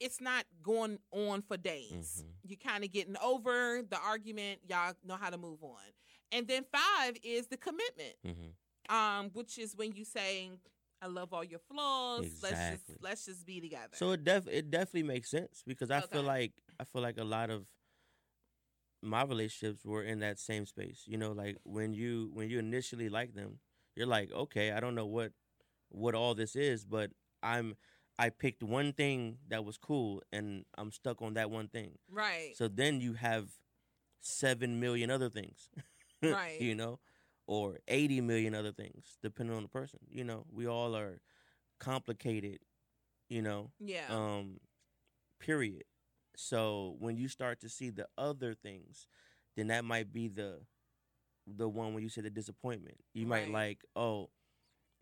it's not going on for days. Mhm. You're kind of getting over the argument. Y'all know how to move on. And then five is the commitment, hmm um, which is when you saying, I I love all your flaws. Let's just let's just be together. So it def it definitely makes sense because I feel like I feel like a lot of my relationships were in that same space. You know, like when you when you initially like them, you're like, okay, I don't know what what all this is, but I'm I picked one thing that was cool and I'm stuck on that one thing. right. So then you have seven million other things. Right. You know, or eighty million other things, depending on the person. You know, we all are complicated, you know. yeah. Um, period. So when you start to see the other things, then that might be the the one when you say the disappointment. You might like, oh,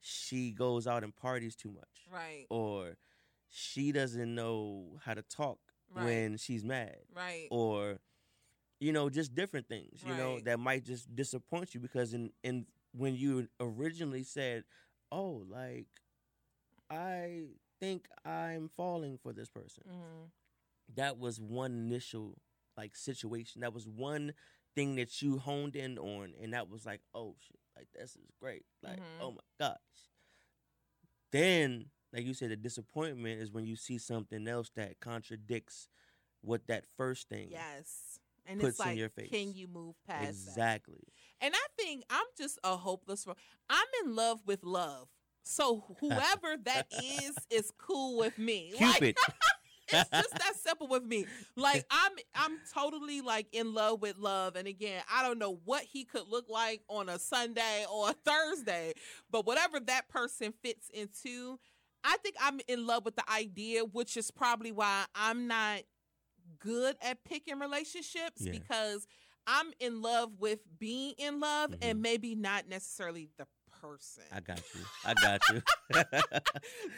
she goes out and parties too much. right. Or she doesn't know how to talk Right. when she's mad Right. or you know just different things you know that might just disappoint you because in in when you originally said oh like i think i'm falling for this person Mhm. that was one initial like situation that was one thing that you honed in on and that was like oh shit like this is great like Mhm. oh my gosh then like you said the disappointment is when you see something else that contradicts what that first thing Yes. And puts it's in like, your face. can you move past that? exactly And I think I'm just a hopeless. ro- I'm in love with love. So whoever that is is cool with me. Like, cupid it's just that simple with me. Like I'm I'm totally like in love with love. And again, I don't know what he could look like on a Sunday or a Thursday, but whatever that person fits into, I think I'm in love with the idea, which is probably why I'm not good at picking relationships Yeah. because I'm in love with being in love Mhm. and maybe not necessarily the person. i got you i got you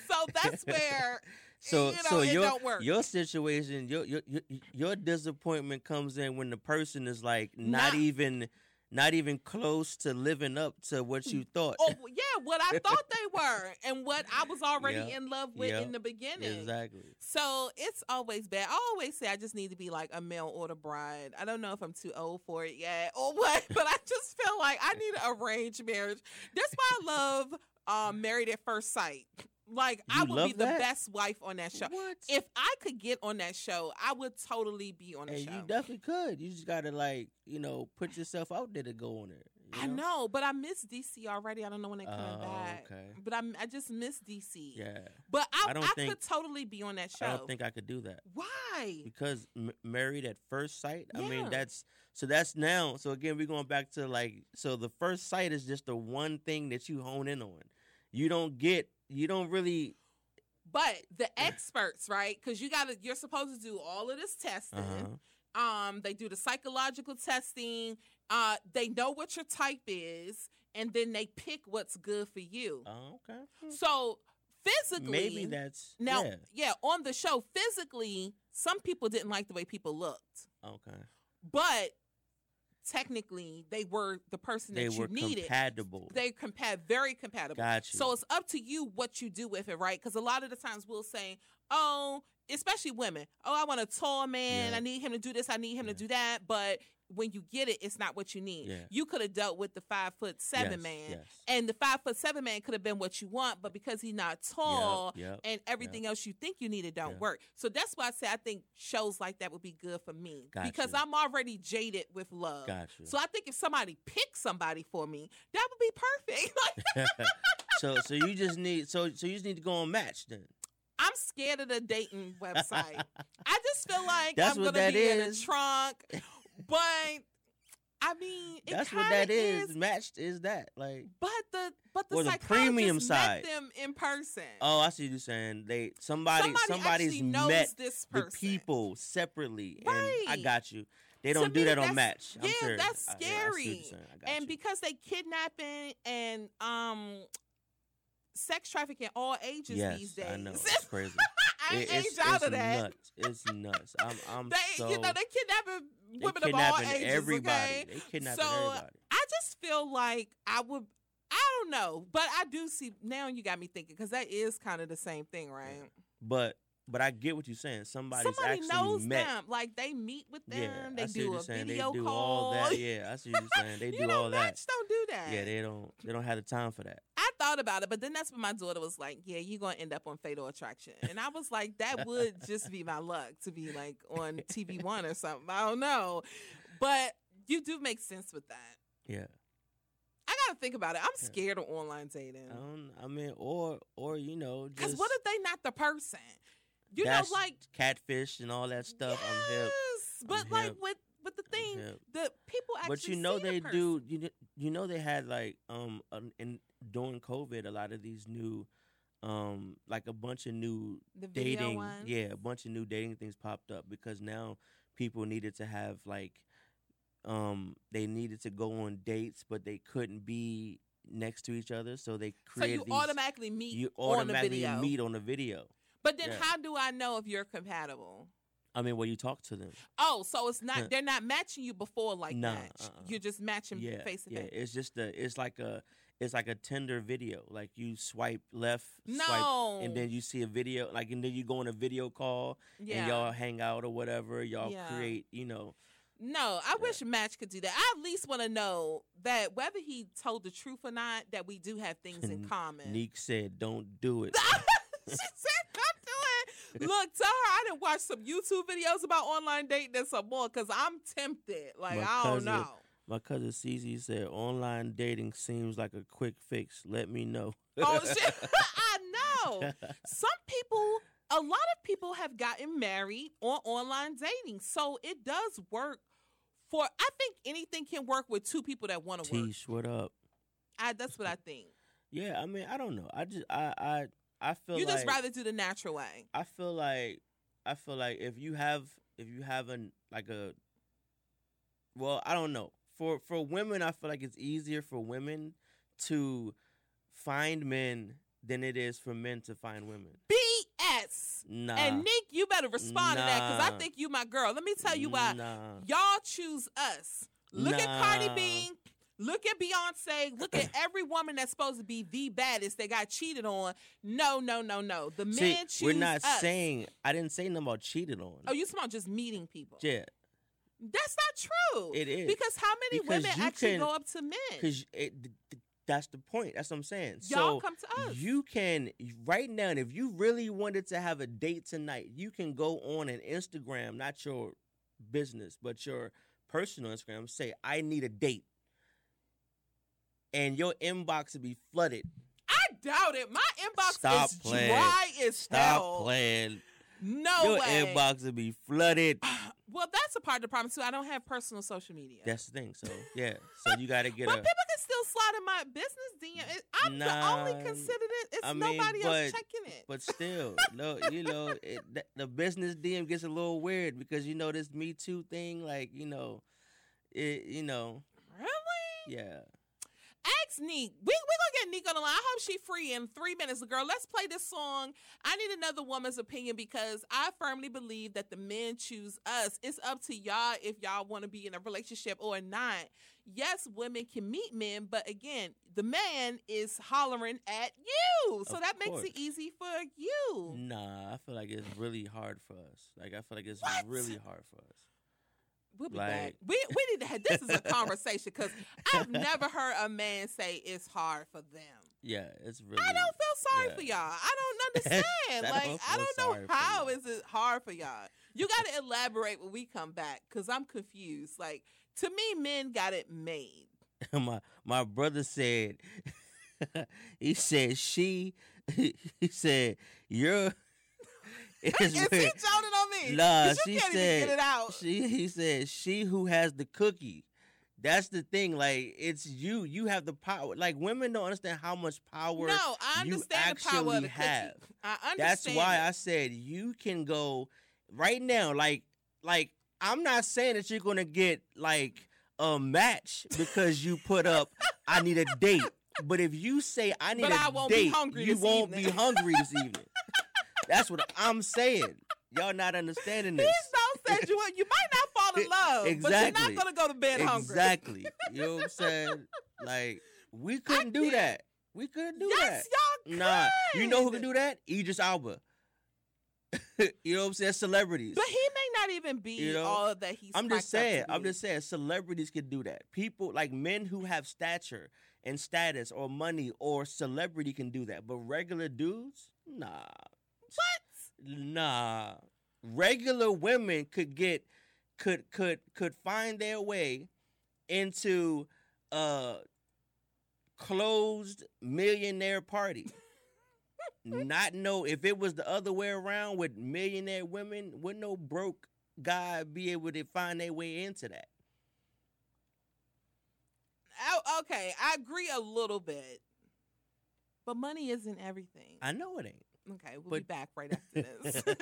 so that's where so you know, so your your situation your, your your disappointment comes in when the person is like not Not- even not even close to living up to what you thought oh yeah, what I thought they were and what I was already Yeah. in love with Yeah. in the beginning. exactly So it's always bad. I always say I just need to be like a mail order bride. I don't know if I'm too old for it yet or what, but I just feel like I need an arranged marriage. That's why I love um, Married at First Sight. Like I would be the that? best wife on that show. what If I could get on that show, I would totally be on the and show. you definitely could you just gotta like you know put yourself out there to go on it. you I know, but I miss DC already. I don't know when they're coming Oh, back. okay. But I I just miss DC. yeah But I, I don't I think- could totally be on that show. i don't think i could do that Why? because m- married at first sight i mean that's so that's now so again we're going back to like so the first sight is just the one thing that you hone in on you don't get you don't really But the experts, right? Because you got to, you're supposed to do all of this testing. uh-huh. Um, they do the psychological testing. Uh, they know what your type is, and then they pick what's good for you. oh, okay. So physically, maybe that's now, yeah. yeah, on the show, physically, some people didn't like the way people looked, okay but technically, they were the person they that you were needed. compatible They compat very compatible. got you So it's up to you what you do with it, right? Because a lot of the times we'll say, oh, especially women, oh, I want a tall man. Yeah. I need him to do this. I need him Yeah. to do that. But when you get it, it's not what you need. Yeah. You could have dealt with the five foot seven Yes, man. yes. And the five foot seven man could have been what you want, but because he's not tall Yep, yep, and everything else you think you needed don't work. So that's why I say I think shows like that would be good for me. Got because you. I'm already jaded with love. So I think if somebody picks somebody for me, that would be perfect. Like so so you just need so so you just need to go on match then I'm scared of the dating website. I just feel like That's I'm gonna be in a is. trunk. But I mean, that's what that is. Matched is that like But the but the Or the premium side. them in person. oh I see what you're saying they somebody, Somebody somebody's knows met this the people separately and I got you they don't do me, that on match I'm yeah, serious. that's I- yeah, I see what scary. you're. I got and you. because they kidnapping and um sex trafficking all ages yes these days. I know it's crazy I It- ain't it's, out of that. nuts it's nuts I'm I'm They, so you know, they kidnapping women of all ages. everybody Okay? they kidnapping So, everybody I just feel like I would. I don't know, but I do see now. You got me thinking because that is kind of the same thing, right? But but I get what you're saying. Somebody's Somebody actually knows met. them. Like they meet with them. Yeah, they I see do what a saying. video they do call. all that. Yeah, I see what you're saying. They you do know, all that. Don't do that. Yeah, they don't. They don't have the time for that. I thought about it, but then that's when my daughter was like, "Yeah, you're gonna end up on Fatal Attraction," and I was like, "That would just be my luck to be like on TV One or something." I don't know, but you do make sense with that. Yeah. I gotta think about it. I'm Yeah. scared of online dating I don't. I mean, or or you know, because what if they not the person? You know, like catfish and all that stuff. I'm hip. yes, but I'm like hip. with with the thing, hip. the people actually. But you know they do. You you know they had like um in during COVID a lot of these new um like a bunch of new dating ones. yeah a bunch of new dating things popped up because now people needed to have like um they needed to go on dates but they couldn't be next to each other so they created So you these, automatically meet you on the automatically video. meet on the video But then Yeah. how do I know if you're compatible? i mean well you talk to them Oh, so it's not they're not matching you before like Nah, match. uh-uh. You're just matching yeah face to yeah face. it's just a it's like a it's like a Tinder video like you swipe left swipe No. and then you see a video like and then you go on a video call yeah. and y'all hang out or whatever y'all Yeah. create you know no, I Yeah. wish Match could do that. I at least want to know that whether he told the truth or not, that we do have things in common. Neek said don't do it she said, "Don't do it." Look, tell her I didn't watch some YouTube videos about online dating and some more because I'm tempted. Like My I don't cousin- know. my cousin Cece said online dating seems like a quick fix let me know Oh shit! I know. Some people, a lot of people have gotten married on online dating, so it does work. For I think anything can work with two people that want to work. Tish what up I, that's what I think. yeah I mean I don't know I just I I I feel You like just rather do the natural way. I feel like I feel like if you have if you have an like a well, I don't know. For for women, I feel like it's easier for women to find men than it is for men to find women. BS. Nah. And Nick, you better respond to that because I think you my girl. Let me tell you why. Nah. Y'all choose us. Look at Cardi Nah. B. Look at Beyonce. Look at every woman that's supposed to be the baddest that got cheated on. No, no, no, no. The men See, choose we're not us. saying I didn't say nothing about cheated on. Oh, you talking about just meeting people? yeah, That's not true. it is Because how many Because women actually can- go up to men? because that's the point. That's what I'm saying. Y'all so come to us. You can right now, and if you really wanted to have a date tonight, you can go on an Instagram, not your business, but your personal Instagram. Say, "I need a date," and your inbox will be flooded. I doubt it. My inbox Stop is playing. dry as Stop hell. playing. No your way. inbox will be flooded. Well, that's a part of the problem too. I don't have personal social media. That's the thing. So yeah, so you got to get but a. people can still slide in my business DM. I'm the only Nah, considered it. It's I mean, nobody else checking it. But still, no, you know, it, the, the business DM gets a little weird because you know this Me Too thing, like you know, it, you know, really? yeah. Ask Neek. We we gonna get Neek on the line. I hope she free in three minutes. Girl, let's play this song. I need another woman's opinion because I firmly believe that the men choose us. It's up to y'all if y'all want to be in a relationship or not. Yes, women can meet men, but again, the man is hollering at you. So Of that makes it easy for you. Nah, I feel like it's really hard for us. Like I feel like it's What? really hard for us. We'll be Like- back. We we need to have this is a conversation because I've never heard a man say it's hard for them. Yeah, it's really. I don't feel sorry yeah. for y'all. I don't understand. I like don't I don't know how is it hard for y'all. You got to elaborate when we come back because I'm confused. Like to me, men got it made. my my brother said, he said she, he said you're. It's Is he weird. joning on me? Nah, she can't said even get it out. She he said she who has the cookie. That's the thing. Like it's you. You have the power. Like women don't understand how much power. no, I understand the power of the have. cookie. I understand. That's why it. I said you can go right now. Like like I'm not saying that you're gonna get like a match because you put up I need a date. But if you say I need But a I won't be date, hungry you won't be hungry this evening. That's what I'm saying. Y'all not understanding this. Please don't say you you might not fall in love, but you're not gonna go to bed hungry. Exactly. You know what I'm saying? Like we couldn't do can't- that. We couldn't do Yes, that. y'all Nah, you know who can do that? Idris Elba. you know what I'm saying? Celebrities. But he may not even be You know, all that he's. I'm just saying. I'm just saying. Celebrities can do that. People like men who have stature and status or money or celebrity can do that. But regular dudes, nah, What? nah. Regular women could get could could could find their way into a closed millionaire party. Not know if it was the other way around with millionaire women, would no broke guy be able to find their way into that? Oh, okay, I agree a little bit, but money isn't everything. I know it ain't. Okay, we'll be back right after this.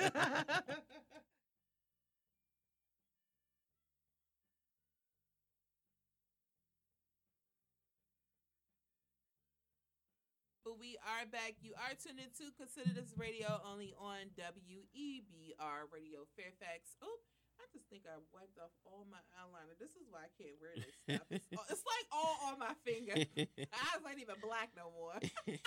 But we are back. You are tuned into Consider This Radio only on WEBR Radio Fairfax. Oh, I just think I wiped off all my eyeliner. This is why I can't wear this stuff. It's, all- it's like all on my finger. Eyes ain't even black no more.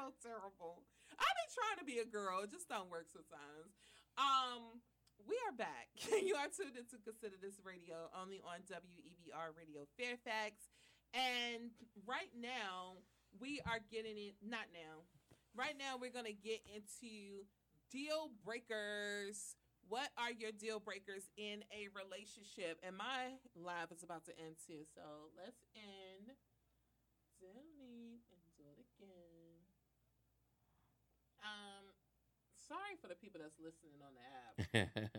so terrible. I've been trying to be a girl. It just don't work sometimes. Um, we are back. you are tuned into Consider This Radio only on WEBR Radio Fairfax. And right now, we are getting it, not now. Right now, we're going to get into deal breakers. What are your deal breakers in a relationship? And my live is about to end too. So let's end. Delete and do it again. Um, sorry for the people that's listening on the app.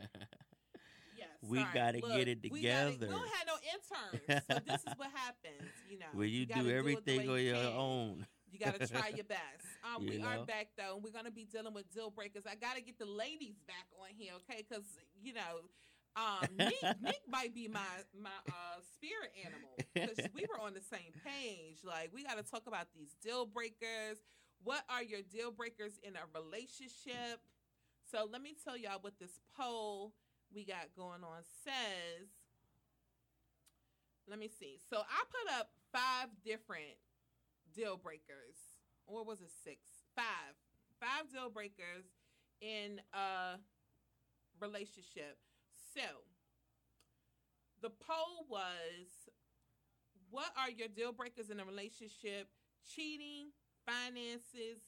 Yes, We sorry. gotta Look, get it we gotta- together. We, don't have no interns, so this is what happens. You know, Where you, gotta do everything on you your can. own. You got to try your best. Um, You we are back though, and we're gonna be dealing with deal breakers. I got to get the ladies back on here, okay? Because you know, um, Nick, Nick might be my my uh, spirit animal because we were on the same page. Like we got to talk about these deal breakers. What are your deal breakers in a relationship? So let me tell y'all what this poll we got going on says. Let me see. So I put up five different deal breakers, or was it six? Five. Five deal breakers in a relationship. So the poll was what are your deal breakers in a relationship? Cheating, finances,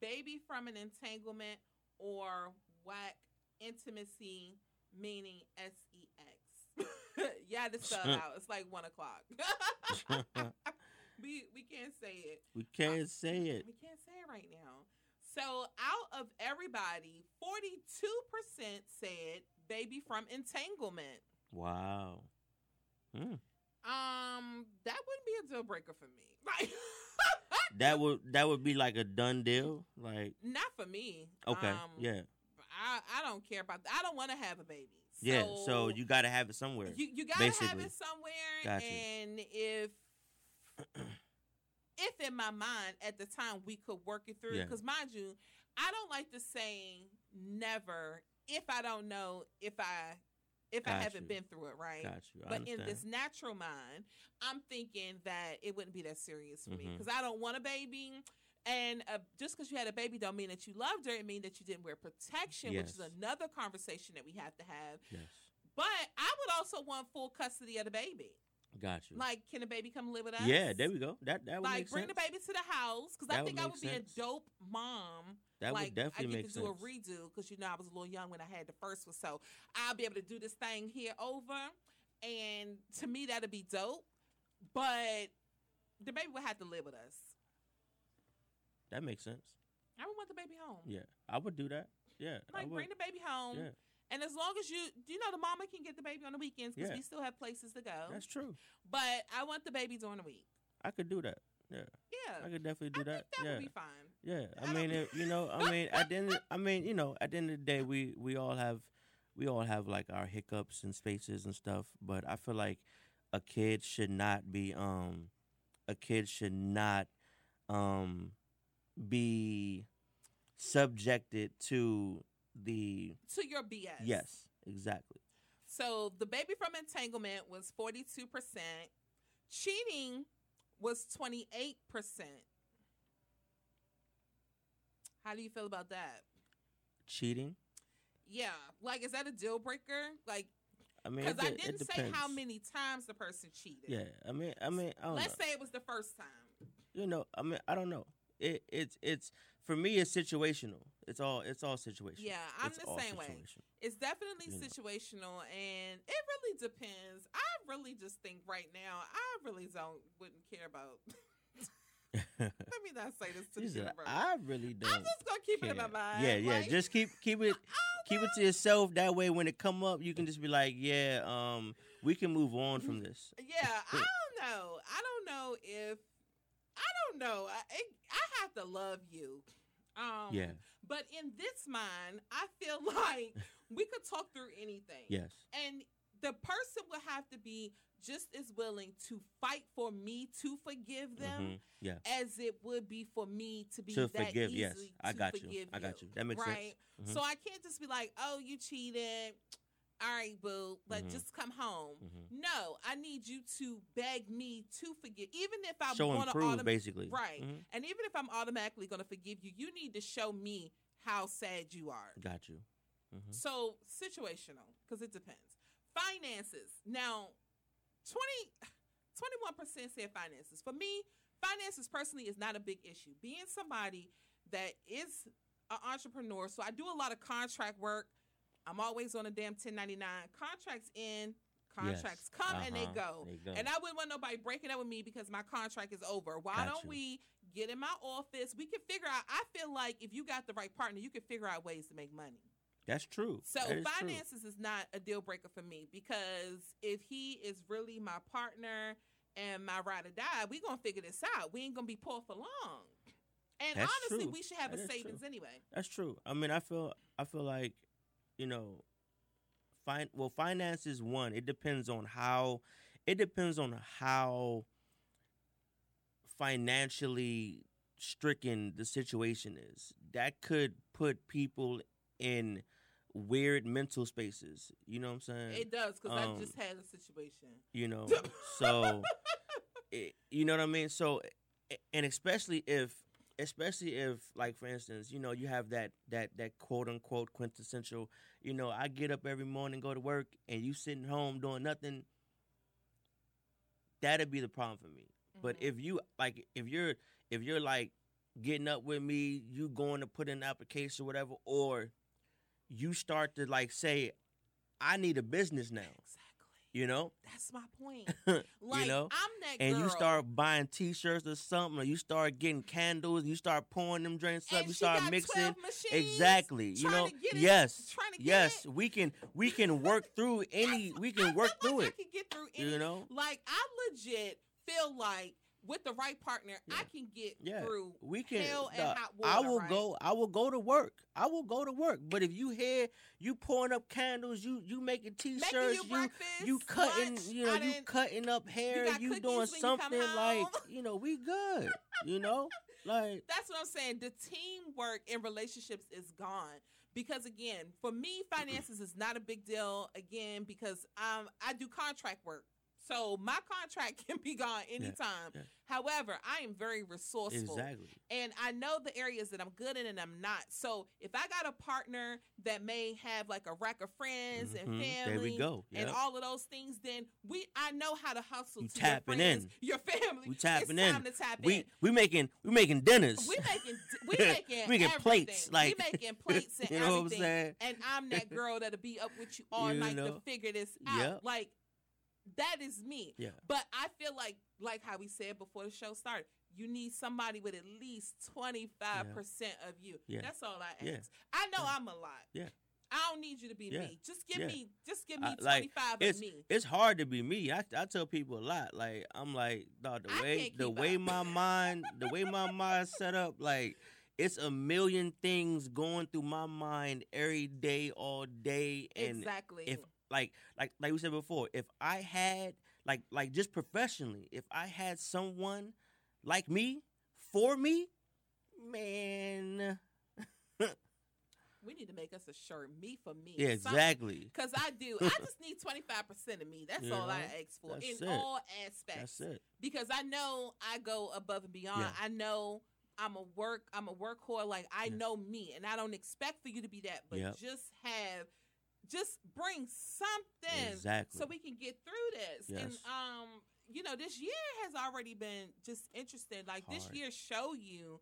baby from an entanglement, or whack intimacy, meaning S E X. yeah, this spell out. It's like one o'clock. we we can't say it. we can't say it. We can't say it right now. So out of everybody, forty-two percent said baby from entanglement. Wow. Hmm. Um, that wouldn't be a deal breaker for me. Like That would that would be like a done deal. Like not for me. okay, Um, yeah, I I don't care about. I don't want to have a baby. yeah. So you got to have it somewhere. you you gotta have basically. it somewhere, Got you. and if if in my mind at the time we could work it through, Yeah. because mind you, I don't like the saying never if I don't know if I if I haven't you. been through it, right? Got you. I But in this natural mind, I'm thinking that it wouldn't be that serious for me Mhm. because I don't want a baby. And uh, just because you had a baby don't mean that you loved her. It mean that you didn't wear protection, which is another conversation that we have to have. yes, But I would also want full custody of the baby. Got you. Like, can the baby come live with us? yeah, there we go. That that would Like, make bring sense. the baby to the house because I think I would be a dope mom. That like, would definitely I get to sense. do a redo because you know I was a little young when I had the first one, so I'll be able to do this thing here over, and to me that'd be dope. But the baby would have to live with us. that makes sense. I would want the baby home. Yeah, I would do that. Yeah, I Like, would. bring the baby home. Yeah, And as long as you, you know, the mama can get the baby on the weekends because Yeah. we still have places to go. that's true. But I want the baby during the week. I could do that. Yeah, Yeah. I could definitely do I that. think that yeah, would be fine. yeah. I I mean, it, you know, I mean, at the end, of- I mean, you know, at the end of the day, we we all have we all have like our hiccups and spaces and stuff. But I feel like a kid should not be um a kid should not um be subjected to the To your BS. yes exactly So the baby from entanglement was 42%. Cheating was 28%. How do you feel about that? cheating. Yeah, like is that a deal breaker? Like, I mean, because I didn't say how many times the person cheated. Yeah, I mean, I mean, I Let's know. say it was the first time. you know, I mean, I don't know. It it's it's for me, it's situational. It's all it's all situational. Yeah, I'm It's the same way. It's definitely You know. situational, and it really depends. I really just think right now, I really don't wouldn't care about. Let me not say this to She the universe. I really don't. I'm just gonna keep it in my mind. Yeah, yeah. like, Just keep keep it keep it to yourself. That way, when it come up, you can just be like, yeah, um, we can move on from this. Yeah, I don't know. I don't know if I don't know. I I have to love you. Um, Yeah. But in this mind, I feel like we could talk through anything. Yes. And the person would have to be just as willing to fight for me to forgive them Mhm. Yeah. as it would be for me to be To that forgive, yes. I to got you. I got you. That makes sense. right? Mhm. So I can't just be like, "Oh, you cheated. All right, boo. Let Mhm. just come home." Mhm. No, I need you to beg me to forgive, even if I Show want and to prove, autom- basically. right. Mhm. And even if I'm automatically going to forgive you, you need to show me how sad you are. Got you. Mhm. So situational because it depends. Finances. Now, 20, 21% said finances. For me, finances personally is not a big issue. Being somebody that is an entrepreneur, so I do a lot of contract work. I'm always on a damn 1099. Contracts in, contracts Yes. come and they Uh-huh. go. They go. And I wouldn't want nobody breaking up with me because my contract is over. Why Got don't you. we get in my office? We can figure out. I feel like if you got the right partner, you can figure out ways to make money. That's true. So That is true. finances is not a deal breaker for me because if he is really my partner and my ride or die, we gonna figure this out. We ain't gonna be poor for long. And That's honestly, true. we should have That a is true. savings anyway. That's true. I mean, I feel I feel like, you know, fin- well, finance is one. It depends on how it depends on how financially stricken the situation is. That could put people in weird mental spaces. You know what I'm saying? It does because Um, I just had a situation. you know so it, you know what i mean so and especially if especially if like for instance you know you have that that that quote unquote quintessential you know i get up every morning go to work and you sitting home doing nothing that'd be the problem for me. But Mhm. if you like if you're if you're like getting up with me you going to put in an application or whatever or you start to like say i need a business now. Exactly, you know that's my point. you know I'm that and girl. you start buying T-shirts or something, or you start getting candles, you start pouring them drinks up, and you start mixing. Exactly, you know. get it- yes, trying to get yes, it. we can we can work through any. We I can work feel through like it. I can get through any You know. Like I legit feel like with the right partner, I can get Yeah, through We can. hell and hot I will right? go. I will go to work. I will go to work. But if you here, you pouring up candles, you you making T-shirts, making you you you cutting, lunch, you know, you cutting up hair, got you, doing when you something like, you know, we good. You know, like That's what I'm saying. The teamwork in relationships is gone. Because again, for me, finances is not a big deal. Again, because um, I do contract work, so my contract can be gone anytime. yeah. However, I am very resourceful. exactly. and I know the areas that I'm good in and I'm not. So if I got a partner that may have like a rack of friends and Mhm. family, There we go. and all of those things, then we I know how to hustle You to tapping your friends, in. your family. We tapping it's in. to tap we in. we making we making dinners. We making we making We making plates, like- we making plates and you know what I'm everything. saying? And I'm that girl that'll be up with you all You night to figure this out. Yep. Like that is me. Yeah. But I feel like like how we said before the show started, you need somebody with at least twenty five percent of you. Yeah. That's all I ask. Yeah. I know Yeah. I'm a lot. Yeah. I don't need you to be Yeah. me. Just give Yeah. me just give I- me like, twenty five it's of me. it's hard to be me. I, I tell people a lot. Like I'm like, dog, the I way the way up. my mind the way my mind set up, like it's a million things going through my mind every day, all day. And exactly. if like like like we said before, if I had like like just professionally, if I had someone like me for me, man, we need to make us a shirt, me for me. yeah, exactly. Cause I do. I just need twenty five percent of me. That's You all I ask for in it. all aspects. That's it. Because I know I go above and beyond. Yeah. I know I'm a work I'm a workhorse. Like I Yeah. know me, and I don't expect for you to be that, but Yep. just have just bring something Exactly. so we can get through this. And um, you know, this year has already been just interesting. Like this year show you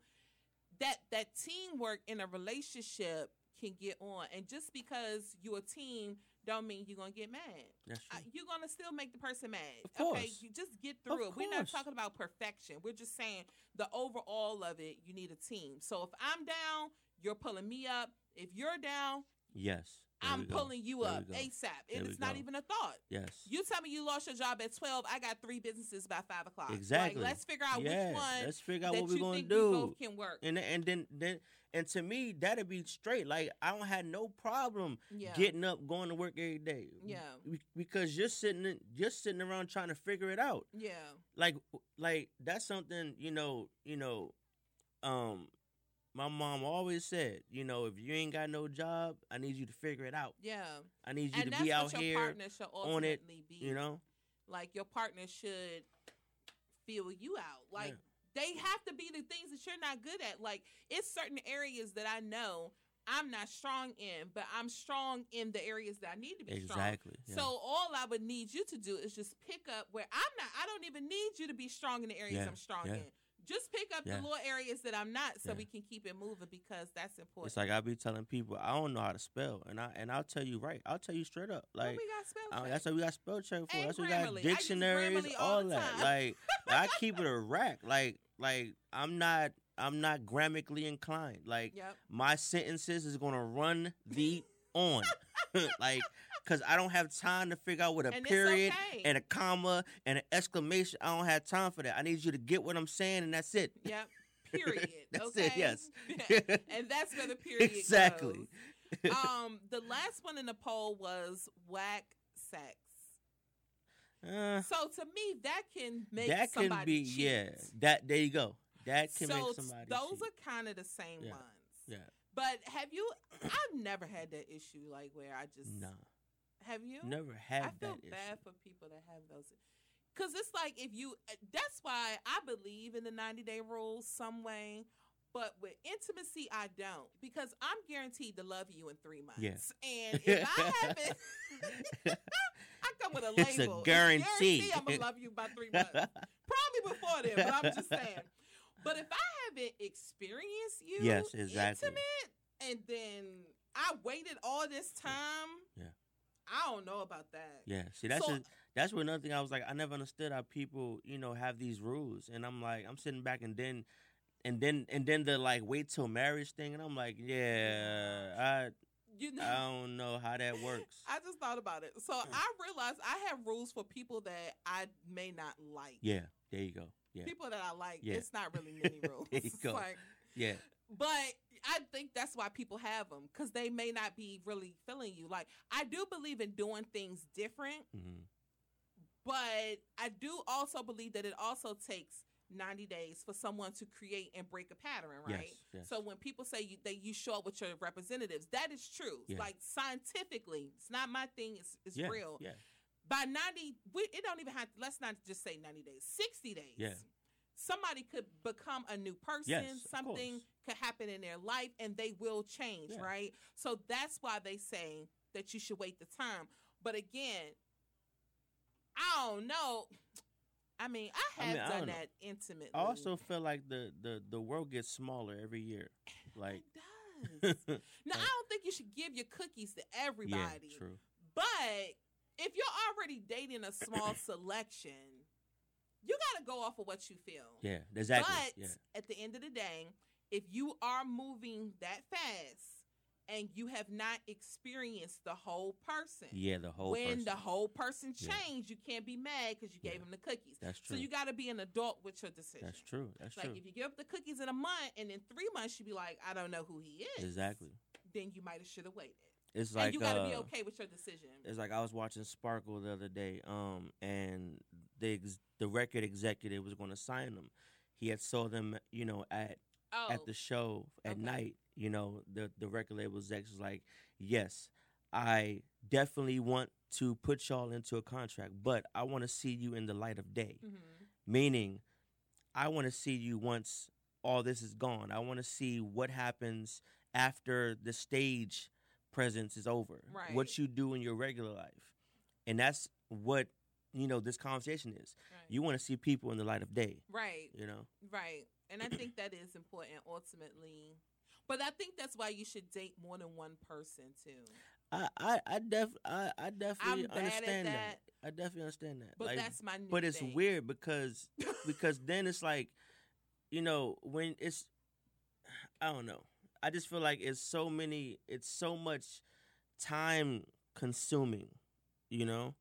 that that teamwork in a relationship can get on, and just because you're a team, don't mean you're gonna get mad. That's true. I- you're gonna still make the person mad. Of Okay, course. you just get through Of it. We're not talking about perfection. We're just saying the overall of it. You need a team. So if I'm down, you're pulling me up. If you're down, yes. There I'm pulling you There up. ASAP, and it's not go. even a thought. Yes. You tell me you lost your job at 12. I got three businesses by five o'clock. Exactly. Like, let's figure out yeah. which one Let's figure out what we're gonna do. we both can work. and and then then and to me that'd be straight. Like I don't have no problem Yeah. getting up, going to work every day. Yeah. Because you're sitting in, just sitting around trying to figure it out. yeah. Like like that's something you know you know, um, my mom always said you know if you ain't got no job, I need you to figure it out. Yeah. I need you And to be out here. on it, be. You know. Like your partner should feel you out. Like Yeah. they have to be the things that you're not good at. Like it's certain areas that I know I'm not strong in, but I'm strong in the areas that I need to be strong. Exactly. yeah. So all I would need you to do is just pick up where I'm not. I don't even need you to be strong in the areas Yeah, I'm strong yeah. in. Just pick up Yeah. the little areas that I'm not, so Yeah. we can keep it moving because that's important. It's like I be telling people I don't know how to spell, and I and I'll tell you right. I'll tell you straight up. Like we got spell I- that's what we got spell check for. And that's what we got Grammarly. I use dictionaries, all all, that. Like I keep it a rack. Like like I'm not I'm not grammatically inclined. Like Yep. my sentences is gonna run the on. like because I don't have time to figure out what a And period okay. and a comma and an exclamation. I don't have time for that. I need you to get what I'm saying, and that's it. Yep. Period. That's okay. it, yes. and that's where the period Exactly. goes. Um, the last one in the poll was whack sex. Uh, So to me, that can make that can somebody be cheat. yeah. That there you go. That can so make somebody. those cheat. are kind of the same Yeah. ones. yeah. But have you? I've never had that issue like where I just Nah. Have you? Never had I feel that bad issue. for people that have those. Cause it's like if you, that's why I believe in the ninety day rule some way, but with intimacy I don't because I'm guaranteed to love you in three months. Yeah. And if I haven't, I come with a label. It's a guarantee. I'm gonna love you by three months. Probably before then, but I'm just saying. But if I haven't experienced you, Yes, exactly. intimate, and then I waited all this time, Yeah. I don't know about that. Yeah, see that's So- a, that's what another thing I was like I never understood how people you know have these rules and I'm like I'm sitting back and then and then and then the like wait till marriage thing and I'm like yeah I. You know, I I don't know how that works. I just thought about it. So I realized I have rules for people that I may not like. Yeah, there you go. Yeah, People that I like, Yeah. it's not really many rules. There you go. Like, yeah, but I think that's why people have them because they may not be really feeling you. Like I do believe in doing things different, hmm but I do also believe that it also takes 90 days for someone to create and break a pattern, right? Yes, yes. So when people say you, that you show up with your representatives, that is true. Yeah. Like scientifically, it's not my thing. It's, it's yeah, real. Yeah, By 90, we, it don't even have. Let's not just say 90 days. 60 days. Yeah. Somebody could become a new person. Yes, Something could happen in their life, and they will change, Yeah. right? So that's why they say that you should wait the time. But again, I don't know. I mean, I I have mean, done know. that intimately. I also feel like the the the world gets smaller every year. Like, it does. now, I don't think you should give your cookies to everybody. yeah, true. But if you're already dating a small selection, you got to go off of what you feel. Yeah, exactly. But yeah, at the end of the day, if you are moving that fast and you have not experienced the whole person, yeah, the whole when person. the whole person Yeah. changed, you can't be mad because you gave Yeah. him the cookies. That's true. So you got to be an adult with your decision. That's true. That's Like true. Like if you give up the cookies in a month and in three months you be like, I don't know who he is. Exactly. Then you might have should have waited. It's and like you got to be uh, okay with your decision. It's like I was watching Sparkle the other day, um, and the ex- the record executive was going to sign them. He had saw them, you know, at Oh, at the show at okay. night. You know, the the record label exec was like, "Yes, I definitely want to put y'all into a contract, but I want to see you in the light of day." mhm. Meaning, I want to see you once all this is gone. I want to see what happens after the stage presence is over. Right. What you do in your regular life. And that's what, you know, this conversation is. Right. You want to see people in the light of day, right. you know? Right. And I think that is important ultimately. But I think that's why you should date more than one person too. I I I def I, I definitely I'm bad at understand that. that. I definitely understand that. But Like, that's my new but it's thing. weird because because then it's like you know when it's i don't know i just feel like it's so many it's so much time consuming you know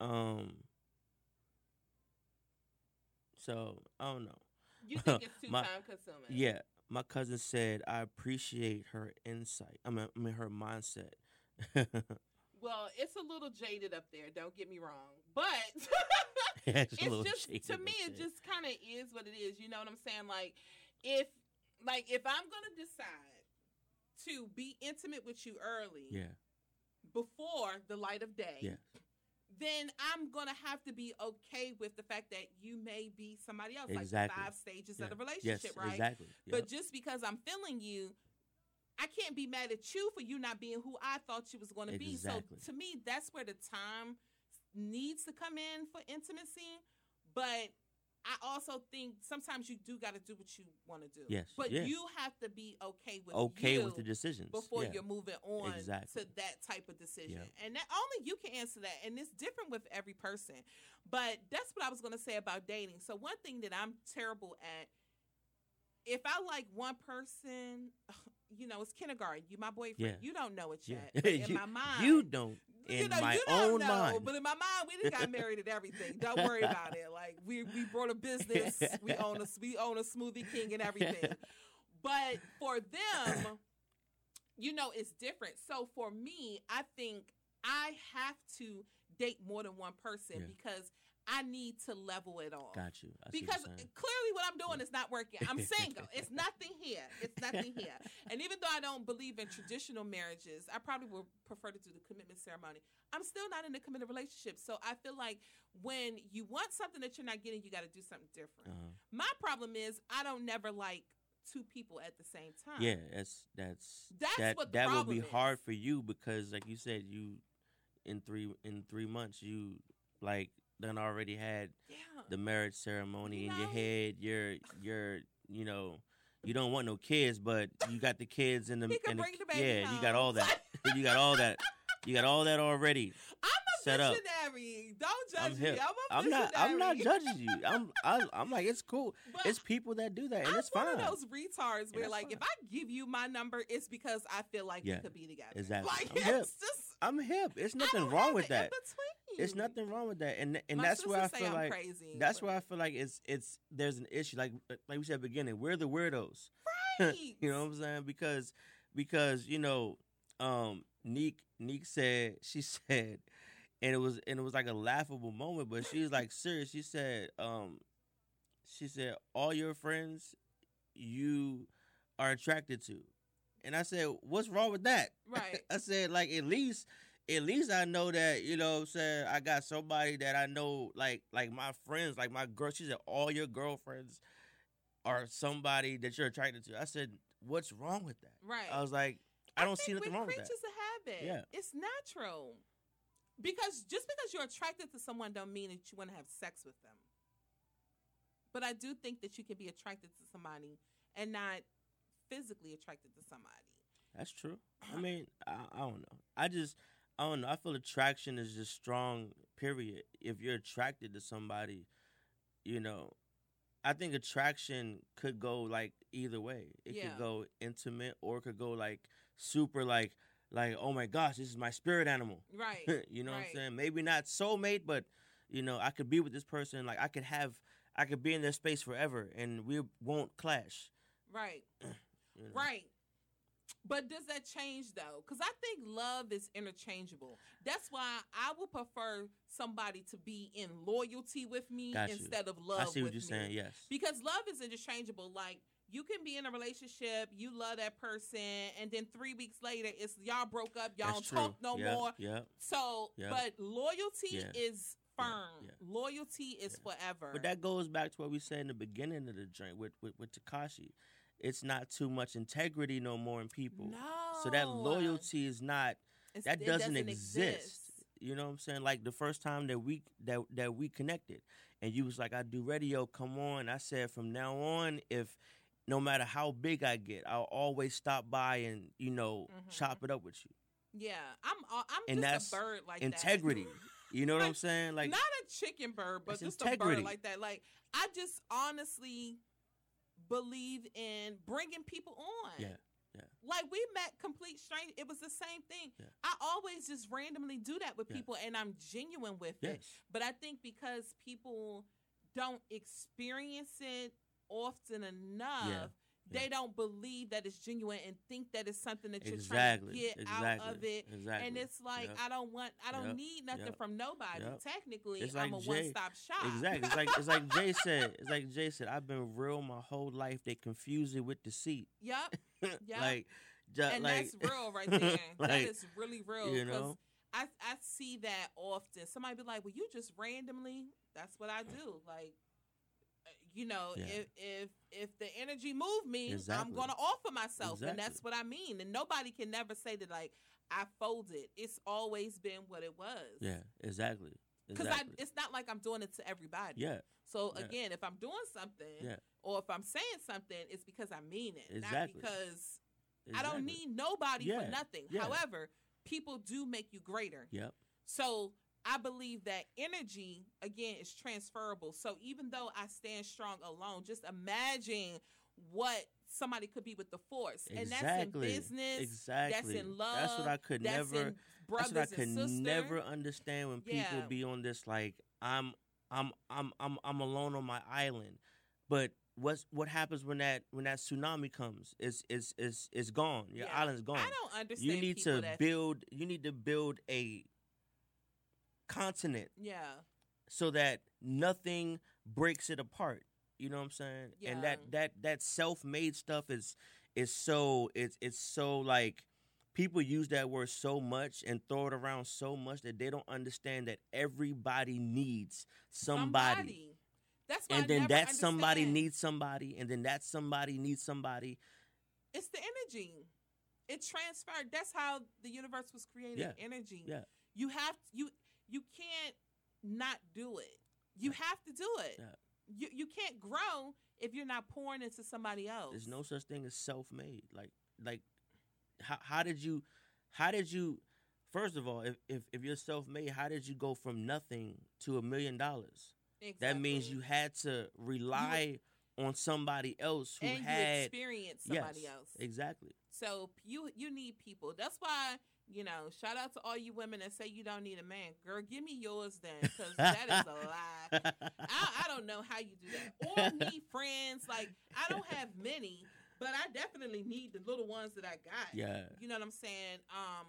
um so i don't know You think it's too My- time consuming? yeah my cousin said i appreciate her insight i mean, I mean her mindset Well, it's a little jaded up there. Don't get me wrong, but it's, it's just to me it just kind of is what it is you know what i'm saying like if like if i'm gonna decide to be intimate with you early yeah before the light of day Yeah. Then i'm gonna have to be okay with the fact that you may be somebody else Exactly. the five stages Yeah. of the yes relationship right exactly but just because i'm feeling you I can't be mad at you for you not being who I thought you was going to be. Exactly. So to me, that's where the time needs to come in for intimacy. But I also think sometimes you do got to do what you want to do. Yes, But yeah. you have to be okay with okay with the decisions before yeah. you're moving on Exactly. to that type of decision. Yeah. And that only you can answer that. And it's different with every person. But that's what I was going to say about dating. So one thing that I'm terrible at if I like one person, you know, it's kindergarten. You my boyfriend. Yeah. You don't know it yeah. yet. But in you, my mind, you don't you in know, my you don't own know, mind. But in my mind, we just got married and everything. Don't worry about it. Like we we brought a business. We own a we own a smoothie king and everything. But for them, you know, it's different. So for me, I think I have to date more than one person Yeah. because I need to level it off. Got you. I Because clearly what I'm doing is not working. I'm single. it's nothing here. It's nothing here. And even though I don't believe in traditional marriages, I probably would prefer to do the commitment ceremony. I'm still not in a committed relationship. So I feel like when you want something that you're not getting, you got to do something different. Uh-huh. My problem is I don't never like two people at the same time. Yeah, that's that's That's that what the that will be is. hard for you because like you said, you in three in three months you like done already had Yeah. the marriage ceremony You in your head. You're you're you know you don't want no kids, but you got the kids in the, in the the yeah. You got all that. you got all that. You got all that already. I'm a set up. visionary. Don't judge I'm me. I'm a I'm not. I'm not judging you. I'm. I, I'm like it's cool. But It's people that do that, and I'm it's one of those retards where, like, if. I give you my number, it's because I feel like Yeah, we could be together. exactly. Like, I'm it's hip. just I'm hip. It's nothing wrong with that. It's nothing wrong with that, and and My that's where I feel like crazy. that's but- where I feel like it's it's there's an issue. Like like we said at the beginning, we're the weirdos. Right. you know what I'm saying? Because because you know, um, Neek Neek said she said, and it was and it was like a laughable moment, but she's like serious. She said, um, she said all your friends you are attracted to, and I said, what's wrong with that? Right. I said like at least. At least I know that you know. what I'm saying I got somebody that I know, like like my friends, like my girl. She said all your girlfriends are somebody that you're attracted to. I said, what's wrong with that? Right. I was like, I don't see nothing wrong with that. of habit. Yeah. It's natural. Because just because you're attracted to someone don't mean that you want to have sex with them. But I do think that you can be attracted to somebody and not physically attracted to somebody. That's true. I mean, I, I don't know. I just, I don't know. I feel attraction is just strong. Period. If you're attracted to somebody, you know, I think attraction could go like either way. It Yeah. could go intimate or it could go like super like like oh my gosh, this is my spirit animal. Right. you know what I'm saying? Maybe not soulmate, but you know, I could be with this person. Like I could have, I could be in their space forever, and we won't clash. right. you know? Right. But does that change though? Because I think love is interchangeable. That's why I would prefer somebody to be in loyalty with me instead of love. I see what you're me. saying. Yes. Because love is interchangeable. Like you can be in a relationship, you love that person, and then three weeks later, it's y'all broke up, y'all That's don't talk no yeah, more. Yeah. So, Yeah. but loyalty Yeah. is firm. yeah. Loyalty is Yeah. forever. But that goes back to what we said in the beginning of the joint with with, with Tekashi. It's not too much integrity no more in people. no. So that loyalty is not It's- that it doesn't, exist. exist. You know what I'm saying? Like the first time that we that that we connected, and you was like, "I do radio. Come on." I said, "From now on, if no matter how big I get, I'll always stop by and you know Mhm. chop it up with you. Yeah, I'm. uh, I'm And just that's a bird like Integrity. that. You know what I'm saying? Like not a chicken bird, but just integrity. a bird like that. Like I just honestly believe in bringing people on. Yeah, yeah. Like we met complete strangers. It was the same thing. Yeah. I always just randomly do that with Yeah. people, and I'm genuine with it. But I think because people don't experience it often enough, they yeah. don't believe that it's genuine and think that it's something that you're exactly, trying to get exactly, out of it. Exactly. And it's like Yep. I don't want, I don't Yep. need nothing Yep. from nobody. Technically, It's I'm like a Jay- one-stop shop. Exactly. It's like it's like Jay said. It's like Jay said. I've been real my whole life. They confuse it with deceit. yep, Yep. like, ju- and like, that's real right there. that like, is really real. you know? I I see that often. Somebody be like, "Well, you just randomly." That's what I do. Like, you know, Yeah. if if if the energy move me, Exactly. I'm gonna offer myself, and that's what I mean. And nobody can never say that like I folded. It's always been what it was. Yeah. Exactly. Because Exactly. I, it's not like I'm doing it to everybody. yeah. So Yeah. again, if I'm doing something, Yeah. or if I'm saying something, it's because I mean it, Exactly. not because I don't need nobody for nothing. However, people do make you greater. Yep. So I believe that energy again is transferable. So even though I stand strong alone, just imagine what somebody could be with the force, and that's in Exactly. business, Exactly. that's in love, That's what I could never. That's what I could never understand when people Yeah. be on this like I'm I'm I'm I'm I'm alone on my island. But what's what happens when that when that tsunami comes? It's it's it's it's gone. Your Yeah. island's gone. I don't understand. You need to build you need to build a continent Yeah, so that nothing breaks it apart. You know what I'm saying? Yeah. And that that that self-made stuff is is so it's it's so like people use that word so much and throw it around so much that they don't understand that everybody needs somebody. That's why I And then that somebody needs somebody and then that somebody needs somebody. It's the energy. It transferred. That's how the universe was created. Yeah. Energy. Yeah. You have you you can't not do it. You have to do it. Yeah. You you can't grow if you're not pouring into somebody else. There's no such thing as self-made. Like like how how did you how did you first of all, if if, if you're self-made, how did you go from nothing to a million dollars? That means you had to rely on somebody else who and you had experience somebody yes, else. Exactly. So you you need people. That's why you know. Shout out to all you women that say you don't need a man. Girl, give me yours then, because that is a lie. I, I don't know how you do that. Or need friends. Like I don't have many, but I definitely need the little ones that I got. yeah. You know what I'm saying? Um,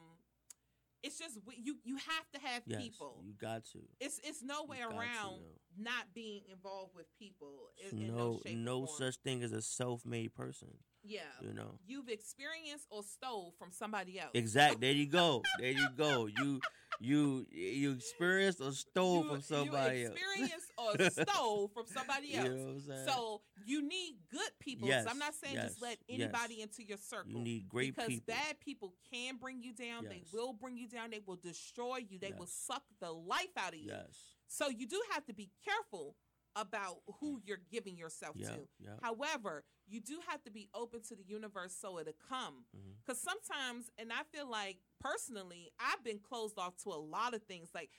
it's just you you have to have Yes. people. You got to. It's it's no way got to, around not being involved with people. In, no in no, no such thing as a self-made person. Yeah. You know. You've experienced or stole from somebody else. Exact. There you go. There you go. You you you experienced or stole you, from somebody you else. experienced or stole from somebody You else. know I'm saying? So you need good people. Yes, I'm not saying just yes, let yes. anybody into your circle. you need great because people. bad people can bring you down. They will bring you down. They will destroy you. They will suck the life out of you. Yes. So you do have to be careful about who you're giving yourself Yeah. to. Yeah. However, you do have to be open to the universe so it'll come. Because sometimes, and I feel like personally, I've been closed off to a lot of things. Like,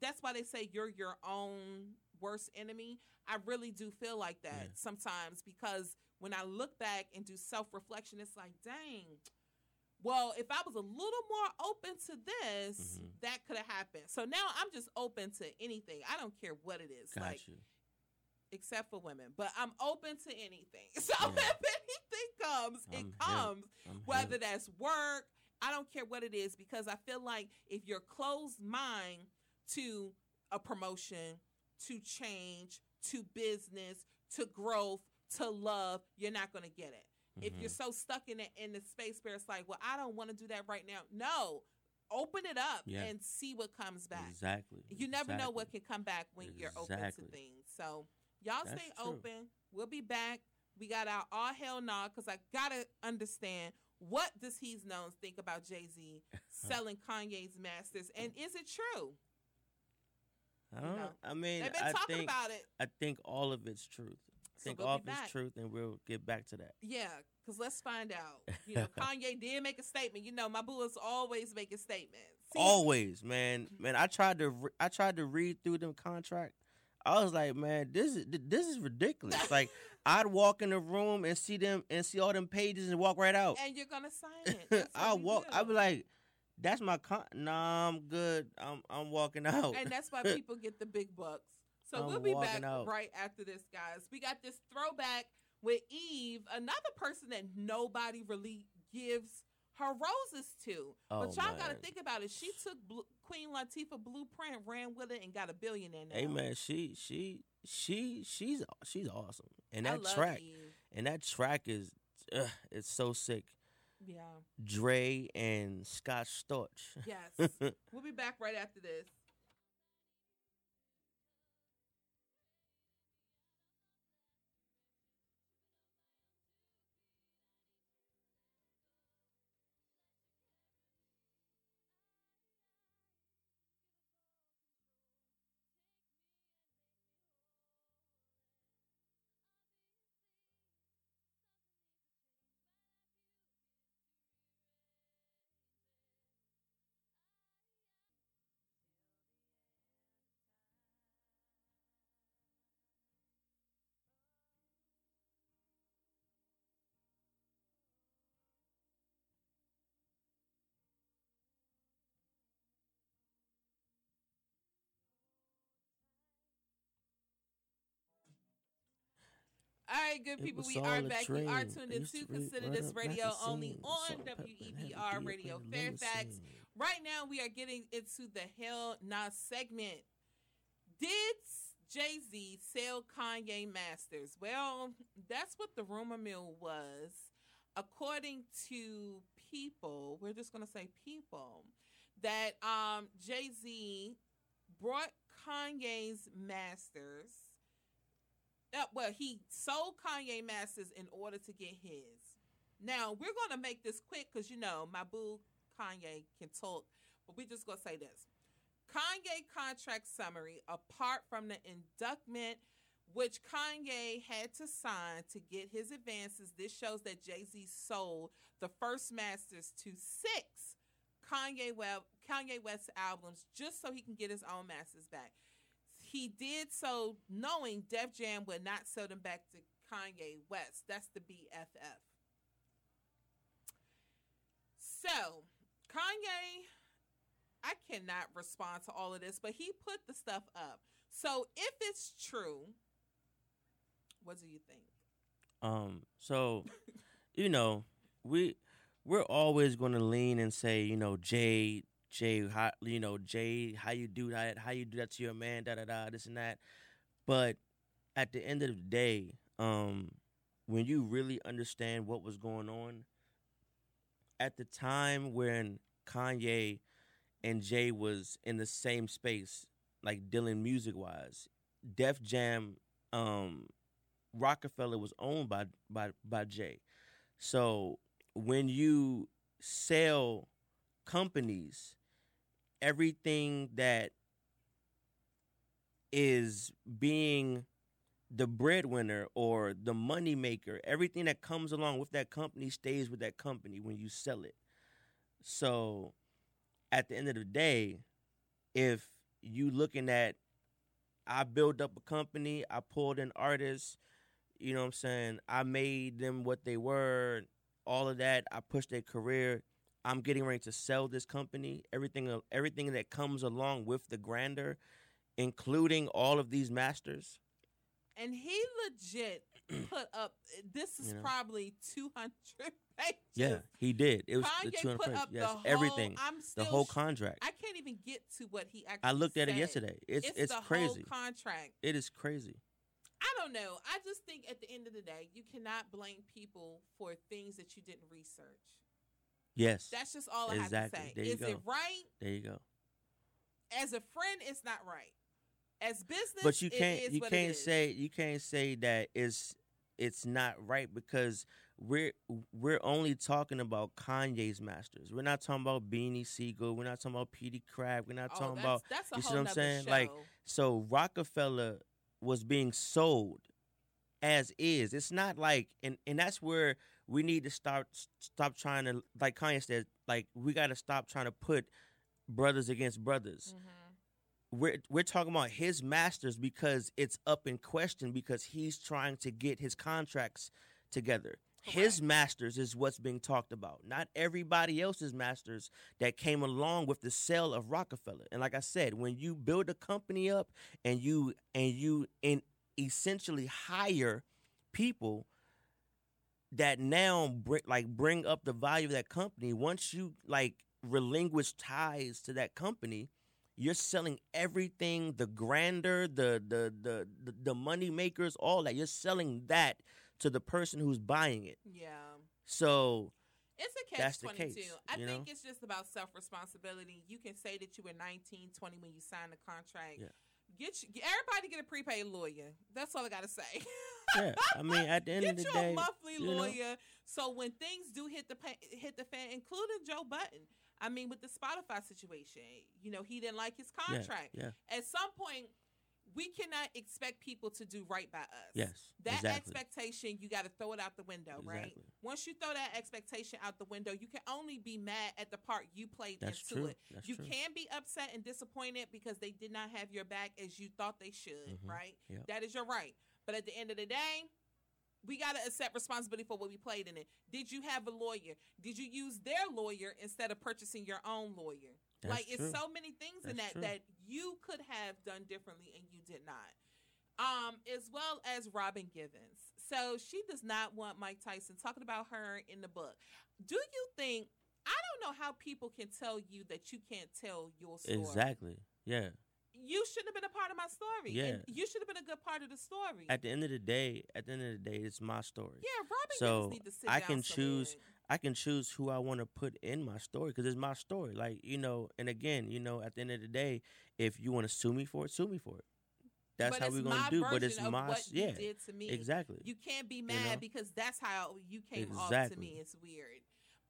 that's why they say you're your own worst enemy. I really do feel like that Yeah. sometimes because when I look back and do self reflection, it's like, dang. Well, if I was a little more open to this, Mhm. that could have happened. So now I'm just open to anything. I don't care what it is. Got like, you. Except for women. But I'm open to anything. So Yeah. if anything comes, I'm it comes. Whether hip. that's work, I don't care what it is because I feel like if you're closed mind to a promotion, to change, to business, to growth, to love, you're not going to get it. If Mhm. you're so stuck in it in the space where it's like, well, I don't want to do that right now. No, open it up Yeah. and see what comes back. Exactly. You never know what can come back when you're open to things. So y'all That's stay true. open. We'll be back. We got our all hell nah because I gotta understand what does He's Known think about Jay Z selling Kanye's masters and is it true? I don't know. know. I mean, They've been I talking think about it. I think all of it's truth. I So think we'll all of it's truth, and we'll get back to that. Yeah, because let's find out. You know, Kanye did make a statement. You know, my boo is always making statements. See, Always, man, man. I tried to re- I tried to read through them contract. I was like, man, this is this is ridiculous. like, I'd walk in the room and see them and see all them pages and walk right out. and you're gonna sign it. I walk. I be like, that's my con. Nah, I'm good. I'm I'm walking out. and that's why people get the big bucks. So I'm we'll be back out. right after this, guys. We got this throwback with Eve, another person that nobody really gives her roses to. Oh, but y'all got to think about it. She took Blu- Queen Latifah blueprint, ran with it, and got a billionaire now. hey man, she she she she's she's awesome. And that track Eve. and that track is uh, it's so sick. Yeah. Dre and Scott Storch. Yes. we'll be back right after this. All right, good It people, we are back. You are tuned in to Consider right This Radio only on salt, pepper, and had to be WEPR Radio Fairfax. Right now, we are getting into the Hell Nah segment. Did Jay Z sell Kanye masters? Well, that's what the rumor mill was. According to people, we're just going to say people, that um, Jay Z brought Kanye's masters. Uh, well, he sold Kanye masters in order to get his. Now we're gonna make this quick because you know my boo Kanye can talk, but we just gonna say this: Kanye contract summary. Apart from the inductment, which Kanye had to sign to get his advances, this shows that Jay Z sold the first masters to six Kanye Web Kanye West albums just so he can get his own masters back. He did so knowing Def Jam would not sell them back to Kanye West. That's the BFF. So, Kanye, I cannot respond to all of this, but he put the stuff up. So, if it's true, what do you think? Um, so you know, we we're always going to lean and say, you know, Jay, Jay, how, you know, Jay, how you do that, how you do that to your man, da da da, this and that. But at the end of the day, um, when you really understand what was going on at the time when Kanye and Jay was in the same space, like dealing music wise, Def Jam, um, Rockefeller was owned by by by Jay. So when you sell companies, everything that is being the breadwinner or the money maker, everything that comes along with that company stays with that company when you sell it. So at the end of the day, if you looking at I built up a company, I pulled in artists, you know what I'm saying? I made them what they were, all of that. I pushed their career. I'm getting ready to sell this company. Everything uh, everything that comes along with the grander, including all of these masters. And he legit put up. This is You know? probably two hundred pages. Yeah, he did. It was the Kanye 200 put pages. up Yes, the whole, everything. I'm still The whole contract. I can't even get to what he actually. I looked at it yesterday. It's It's, it's, the crazy. whole contract. it is crazy. I don't know. I just think at the end of the day, you cannot blame people for things that you didn't research. Yes. That's just all I Exactly. have to say. There you Is it right? there you go. As a friend, it's not right. As business, But you can't you can't say you can't say that it's it's not right because we're we're only talking about Kanye's masters. We're not talking about Beanie Sigel. We're not talking about Peedi Crakk. We're not Oh, talking that's, about that's you see what I'm saying? Show. Like, so Rockefeller was being sold as is. It's not like and and that's where we need to start stop trying to like Kanye said, like we got to stop trying to put brothers against brothers. Mhm. We're we're talking about his masters because it's up in question because he's trying to get his contracts together. His masters is what's being talked about, not everybody else's masters that came along with the sale of Rockefeller. And like I said, when you build a company up and you and you in essentially hire people that now bring like bring up the value of that company, once you like relinquish ties to that company, you're selling everything, the grander the the the the, the money makers, all that. You're selling that to the person who's buying it. Yeah. So It's a catch 22 case, I think know? it's just about self responsibility. You can say that you were 19, 20 when you signed the contract. Yeah. Get you, everybody get a prepaid lawyer. That's all I got to say. yeah, I mean, at the end get of the you day, a monthly you know? lawyer so when things do hit the hit the fan, including Joe Budden. I mean, with the Spotify situation, you know, he didn't like his yeah, contract. yeah, At some point, we cannot expect people to do right by us. yes, That exactly. expectation, you got to throw it out the window, right? Once you throw that expectation out the window, you can only be mad at the part you played That's into true. it. That's you true. can be upset and disappointed because they did not have your back as you thought they should, Mhm. right? Yep. That is your right. But at the end of the day, we got to accept responsibility for what we played in it. Did you have a lawyer? Did you use their lawyer instead of purchasing your own lawyer? That's like it's so many things in that true. that you could have done differently and you did not. Um, as well as Robin Givens. So she does not want Mike Tyson talking about her in the book. Do you think I don't know how people can tell you that you can't tell your story. Exactly. Yeah. You shouldn't have been a part of my story. Yeah. And you should have been a good part of the story. At the end of the day, at the end of the day, it's my story. yeah, Robin So, Givens need to sit I down can choose- somewhere. I can choose who I want to put in my story because it's my story. Like you know, and again, you know, at the end of the day, if you want to sue me for it, sue me for it. That's But how we're gonna do. But it's my what you yeah, did to me. exactly. You can't be mad know? because that's how you came off to me. It's weird.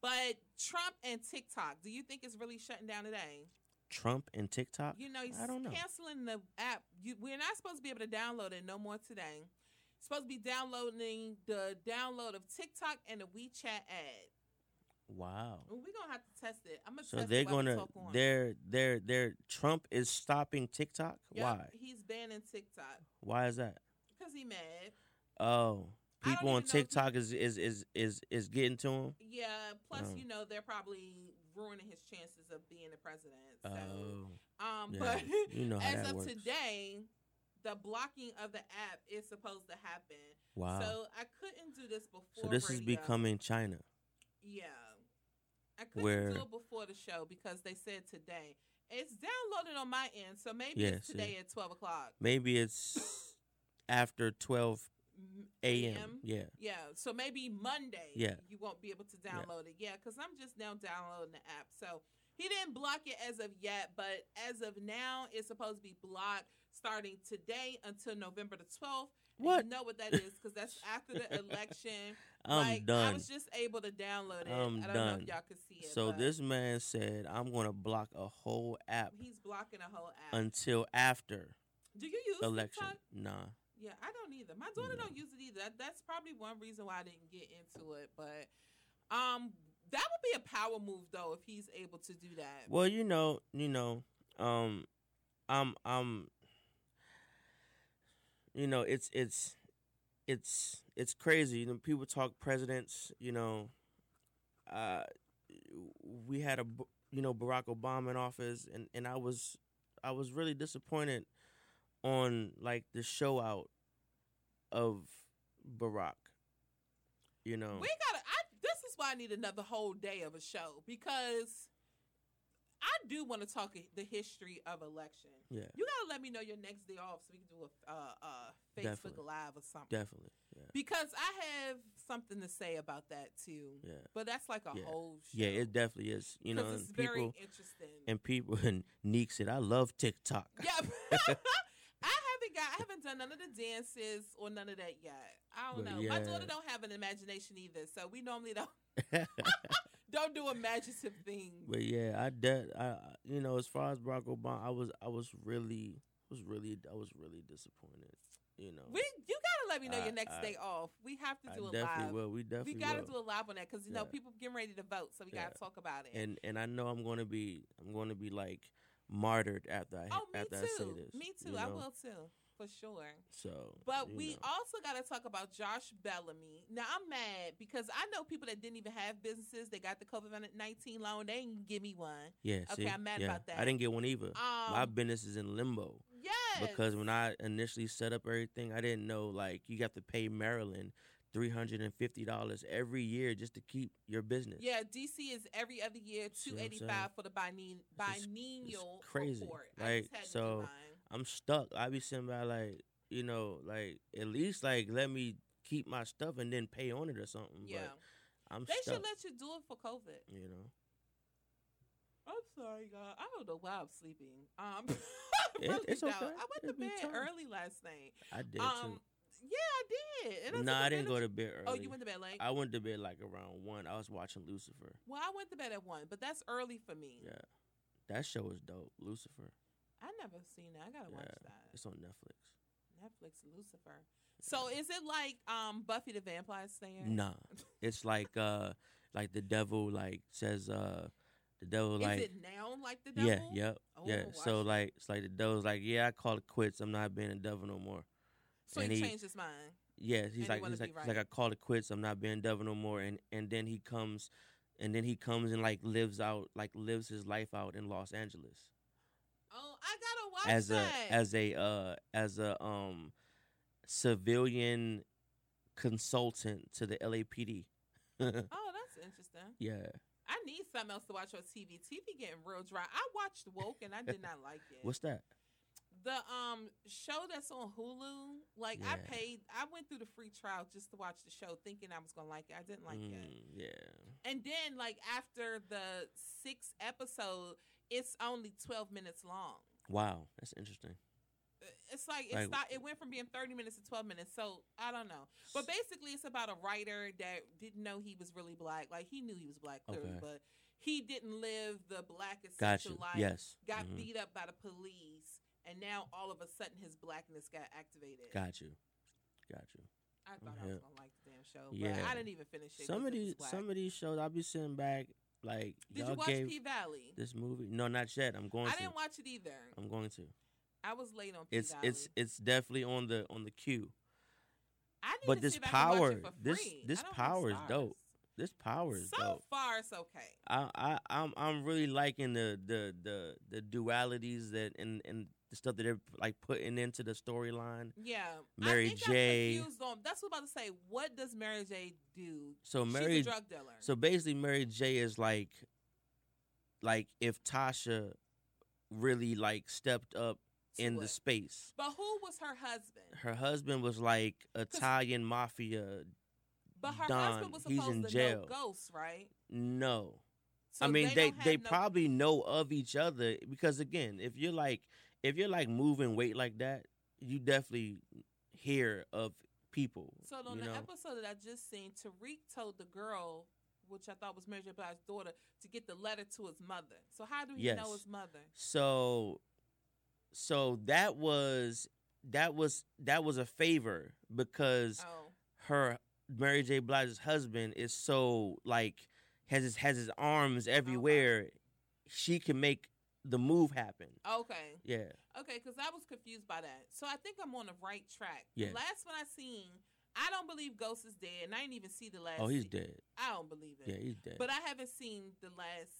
But Trump and TikTok, do you think it's really shutting down today? Trump and TikTok. You know, he's I don't know. canceling the app. You, we're not supposed to be able to download it no more today. Supposed to be downloading the download of TikTok and the WeChat ad. Wow. We're gonna have to test it. I'm gonna So they're gonna talk on. they're they're they're Trump is stopping TikTok. Yep, Why? He's banning TikTok Why is that? because he mad. Oh, people on know TikTok is is is is is getting to him. Yeah. Plus, Oh. you know, they're probably ruining his chances of being the president. So, Oh, um, yeah. but you know as of works. today, the blocking of the app is supposed to happen. wow. So I couldn't do this before. So this is becoming China. Yeah. I couldn't Where- do it before the show because they said today. It's downloaded on my end, so maybe Yeah, it's today at twelve o'clock Maybe it's after twelve a.m. Yeah. Yeah, so maybe Monday. Yeah. you won't be able to download it. Yeah, because I'm just now downloading the app. So he didn't block it as of yet, but as of now, it's supposed to be blocked starting today until November the twelfth. What? You know what that is because that's after the election. I'm like, I was just able to download it. I'm I don't know done. if y'all can see it. So this man said, "I'm going to block a whole app he's blocking a whole app. until after Do you use election." TikTok? Nah. Yeah, I don't either. My daughter don't use it either. That's probably one reason why I didn't get into it. But um, that would be a power move though if he's able to do that. Well, you know, you know, um, I'm, I'm, you know, it's, it's, it's, it's crazy. You know, people talk presidents. You know, uh, we had a you know, Barack Obama in office, and and I was, I was really disappointed on like the show out of Barack. You know, We gotta. I why I need another whole day of a show because I do want to talk the history of election. yeah, You gotta let me know your next day off so we can do a uh, uh, Facebook Definitely. Live or something. definitely, yeah. Because I have something to say about that too. Yeah. But that's like a Yeah. whole show. Yeah, it definitely is. You know, it's people very interesting. and people and Neek said, I love TikTok. yeah. I haven't I done none of the dances or none of that yet. I don't But know. My daughter don't have an imagination either, so we normally don't don't do imaginative things. But yeah, I did. I I- you know, as far as Barack Obama, I was I was really was really I was really disappointed. You know, We you gotta let me know I- your next I- day off. We have to I do it definitely live. will. We definitely We gotta will. do a live on that because you know people getting ready to vote, so we gotta talk about it. and and I know I'm going to be I'm to be like martyred after I oh, me after I say this. Me too. you I will too, for sure. So, But we know. also got to talk about Josh Bellamy. Now I'm mad because I know people that didn't even have businesses. They got the COVID nineteen loan. They didn't give me one. yeah. okay, see? I'm mad yeah. about that. I didn't get one either. Um, My business is in limbo yes, because when I initially set up everything, I didn't know like you have to pay Maryland three hundred and fifty dollars every year just to keep your business. yeah, DC is every other year two eighty five for the It's biennial crazy. report. I Like, just had to do so. I'm stuck. I be sitting by like, you know, like at least like let me keep my stuff and then pay on it or something. yeah, But I'm they stuck. should let you do it for COVID. you know. I'm sorry, God. I don't know why I'm sleeping. Um, It- really it's okay. I went It'll to bed time. early last night. I did Um, yeah, I did. And too. I No, took I didn't go to bed early. Oh, you went to bed late. I went to bed like around one. I was watching Lucifer. well, I went to bed at one, but that's early for me. Yeah, that show is dope. Lucifer. I never seen that. I gotta watch Yeah. that. It's on Netflix. Netflix Lucifer. So is it like um Buffy the Vampire Slayer? Nah, it's like uh, like the devil like says uh, the devil Is like it now like the devil? yeah, yep, Oh, yeah. So it. like it's like the devil's like yeah, I call it quits. I'm not being a devil no more. So and he he- changed his mind. Yeah, he's he like wanna he's like, he's like. I call it quits. I'm not being devil no more. And and then he comes, and then he comes and like lives out like lives his life out in Los Angeles I gotta watch as that. a as a uh as a um civilian consultant to the LAPD. oh, that's interesting. yeah, I need something else to watch on TV. TV getting real dry. I watched Woke and I did not like it. what's that? the um show that's on Hulu? Like I paid. I went through the free trial just to watch the show, thinking I was gonna like it. I didn't like it. Mm, yeah, And then like after the sixth episode, it's only twelve minutes long. Wow, that's interesting. It's like it Like- stopped, it went from being thirty minutes to twelve minutes. So I don't know. But basically, it's about a writer that didn't know he was really black. Like he knew he was black clearly, Okay. but he didn't live the black Got essential you. life. Yes, Got Mhm. beat up by the police, and now all of a sudden his blackness got activated. got you, got you. I thought I was gonna like the damn show, but Yeah. I didn't even finish it. Some of these some of these shows I'll be sitting back like Did y'all you watch gave P Valley? this movie. No, not yet. I'm going I to. didn't watch it either. I'm going to. I was late on P It's Valley. it's it's definitely on the on the queue. I need but to this see if I can watch power- this- free. this I don't have power is dope. This power is So dope. far, it's okay. I I I'm I'm really liking the the the the dualities that and and the stuff that they're like putting into the storyline. Yeah, Mary I think J. I'm confused on. That's what I'm about to say. What does Mary J. do? So She's Mary a drug dealer. so basically Mary J is like like if Tasha really like stepped up in the space. but who was her husband? Her husband was like Italian mafia. But her Don, husband was he's supposed in to jail. know ghosts, right? No. So I mean, they don't they, no- probably know of each other because again, if you're like if you're like moving weight like that, you definitely hear of people. So on the know? episode that I just seen, Tariq told the girl, which I thought was Mary J. Blige's daughter, to get the letter to his mother. So how do he know his mother? So so that was that was that was a favor because Oh, her Mary J. Blige's husband is so like has his has his arms oh, everywhere. She can make the move happened. okay. Yeah. Okay, because I was confused by that. So I think I'm on the right track. Yeah. The last one I seen, I don't believe Ghost is dead, and I didn't even see the last. Oh, he's se- dead. I don't believe it. Yeah, he's dead. But I haven't seen the last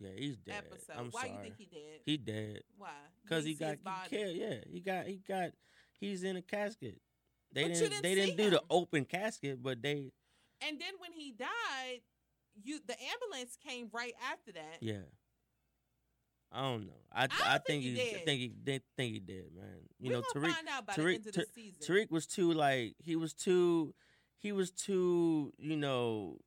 yeah, he's dead. episode. I'm Why sorry. you think he dead? He dead Why? because he got killed. Yeah, he got he got he's in a casket. They But didn't, didn't they didn't do the open casket, but they And then when he died, you the ambulance came right after that. yeah. I don't know. I don't I, think think he he did. think he they think he did, man. You we know, Tariq find out by Tariq- the end of the season. Tariq was too like he was too he was too, you know,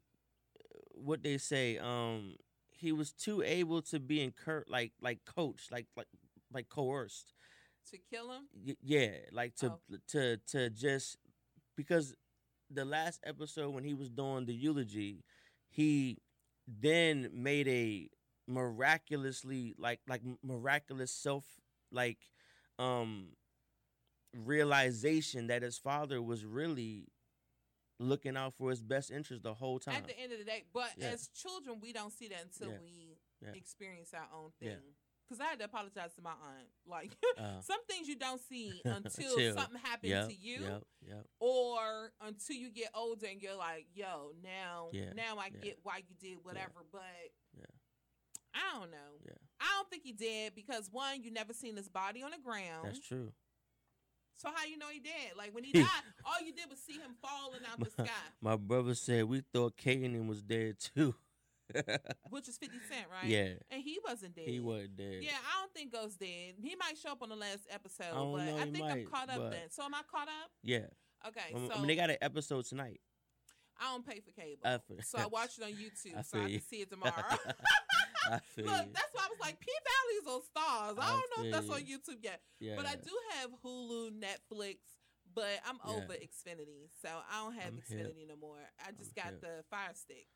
what they say. Um, he was too able to be incur like like coached, like like like coerced. To kill him? Y- yeah, like to Oh. to to just because the last episode when he was doing the eulogy, he then made a miraculously like like miraculous self like um realization that his father was really looking out for his best interest the whole time. At the end of the day, but Yeah. as children, we don't see that until Yeah. we Yeah. experience our own thing. Because I had to apologize to my aunt. Like Uh, some things you don't see until Until- something happens yep, to you, Yep, yep. or until you get older and you're like, "Yo, now, now I get why you did whatever." But Yeah. I don't know. Yeah. I don't think he did because one, you never seen his body on the ground. That's true. So how you know he dead? Like when he died, all you did was see him falling out the sky, My brother said we thought Kanan was dead too. which is Fifty Cent, right? Yeah, And he wasn't dead. he wasn't dead. Yeah, I don't think Ghost dead. He might show up on the last episode, I don't but know, I think I'm caught up then. So am I caught up? Yeah. Okay, um, I so I mean, they got an episode tonight. I don't pay for cable, I so I watch it on YouTube, I so I can you. see it tomorrow. Look, you. that's why I was like, P Valley's on Starz. I I don't know if that's on. YouTube yet, Yeah. but I do have Hulu, Netflix. But I'm Yeah. over Xfinity, so I don't have I'm hip. Xfinity no more. I just I'm got hip. the Fire Stick,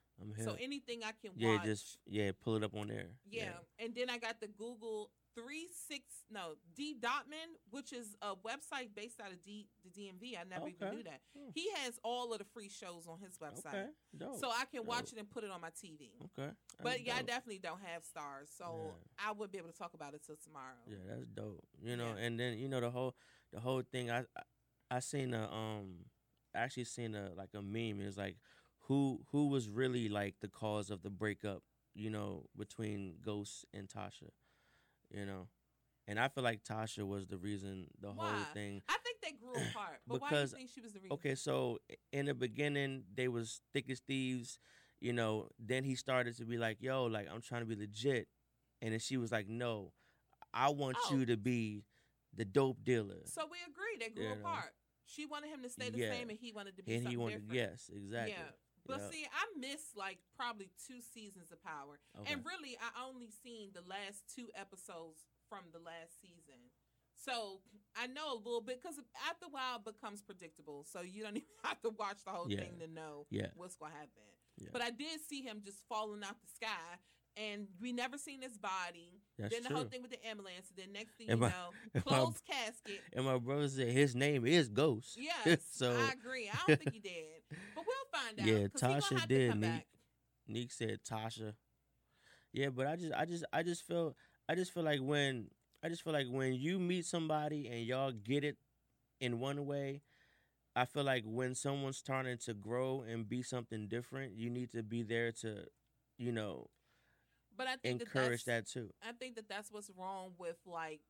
so anything I can yeah, watch. just yeah, pull it up on there. Yeah. and then I got the Google three six no D Dotman, which is a website based out of D the DMV. I never even knew that. Hmm. He has all of the free shows on his website, Okay. Dope. so I can watch it and put it on my TV. okay. But That's yeah, I definitely don't have Starz, so I wouldn't be able to talk about it till tomorrow. Yeah, that's dope. You know, Yeah. and then you know the whole the whole thing. I I, I seen a um actually seen a like a meme. It's like who who was really like the cause of the breakup. You know, between Ghost and Tasha. You know, and I feel like Tasha was the reason the whole thing. I think they grew apart. But why Because- do you think she was the reason? Okay, so in the beginning they was thick as thieves, you know. Then he started to be like, "Yo, like I'm trying to be legit," and then she was like, "No, I want Oh. you to be the dope dealer." So we agree they grew You know. apart. She wanted him to stay the Yeah. same, and he wanted to be and he wanted, different. yes, exactly. Yeah. But Yeah. see, I missed like probably two seasons of Power, Okay. and really, I only seen the last two episodes from the last season. So I know a little bit because after a while it becomes predictable. So you don't even have to watch the whole Yeah. thing to know Yeah. what's going to happen. Yeah. But I did see him just falling out the sky, and we never seen his body. That's then the true. whole thing with the ambulance. And then next thing And you my- know, and my- closed casket. And my brother said his name is Ghost. Yes, so I agree. I don't think he did, but we'll find out. Yeah, Tasha did, Neek. Neek said Tasha. Yeah, but I just, I just, I just feel, I just feel like when, I just feel like when you meet somebody and y'all get it in one way, I feel like when someone's starting to grow and be something different, you need to be there to, you know, But I think encourage that, that too. I think that that's what's wrong with like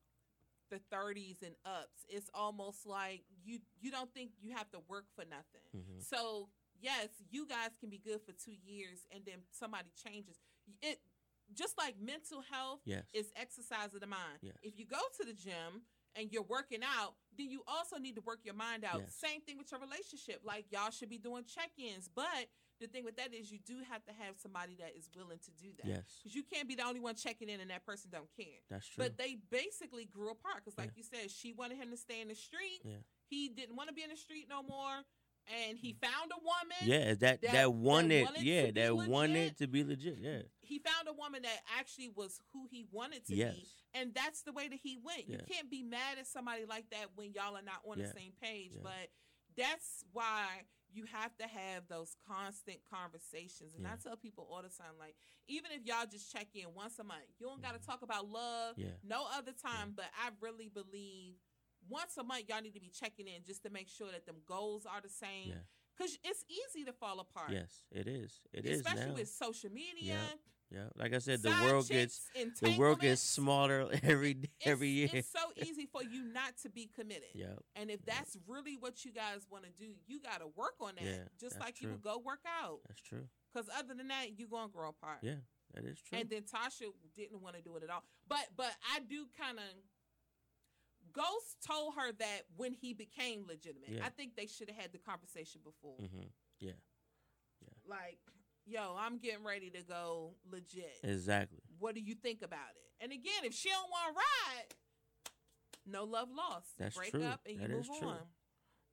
the 30s and ups. It's almost like you you don't think you have to work for nothing. Mhm. So yes, you guys can be good for two years, and then somebody changes. It just like mental health Yes. is exercise of the mind. Yes. If you go to the gym and you're working out, then you also need to work your mind out. Yes. Same thing with your relationship. Like y'all should be doing check-ins, but the thing with that is you do have to have somebody that is willing to do that. Yes. Because you can't be the only one checking in and that person don't care. That's true. But they basically grew apart because, like Yeah. you said, she wanted him to stay in the street. Yeah. He didn't want to be in the street no more, and he found a woman. yeah, that that- that, that wanted, wanted yeah, that wanted to be legit. Yeah. He found a woman that actually was who he wanted to Yes. be, and that's the way that he went. You can't be mad at somebody like that when y'all are not on Yeah. the same page. Yeah. But that's why you have to have those constant conversations. And I tell people all the time, like, even if y'all just check in once a month, you don't got to talk about love Mm-hmm. Yeah. no other time. But I really believe once a month, y'all need to be checking in just to make sure that them goals are the same. Yeah. Because it's easy to fall apart. Yes, it is. It is Especially with social media. Yeah. Like I said, the side world gets the world gets smaller every It's- every year. It's so easy for you not to be committed. yeah. And if Yeah. that's really what you guys want to do, you got to work on that. Yeah, just like you would go work out. That's true. Because other than that, you're going to grow apart. Yeah, that is true. And then Tasha didn't want to do it at all. But but I do kind of Ghost told her that when he became legitimate. Yeah. I think they should have had the conversation before. hmm Like, yo, I'm getting ready to go legit. Exactly. What do you think about it? And again, if she don't want to ride, no love lost. You That's break true. up and you move true. on.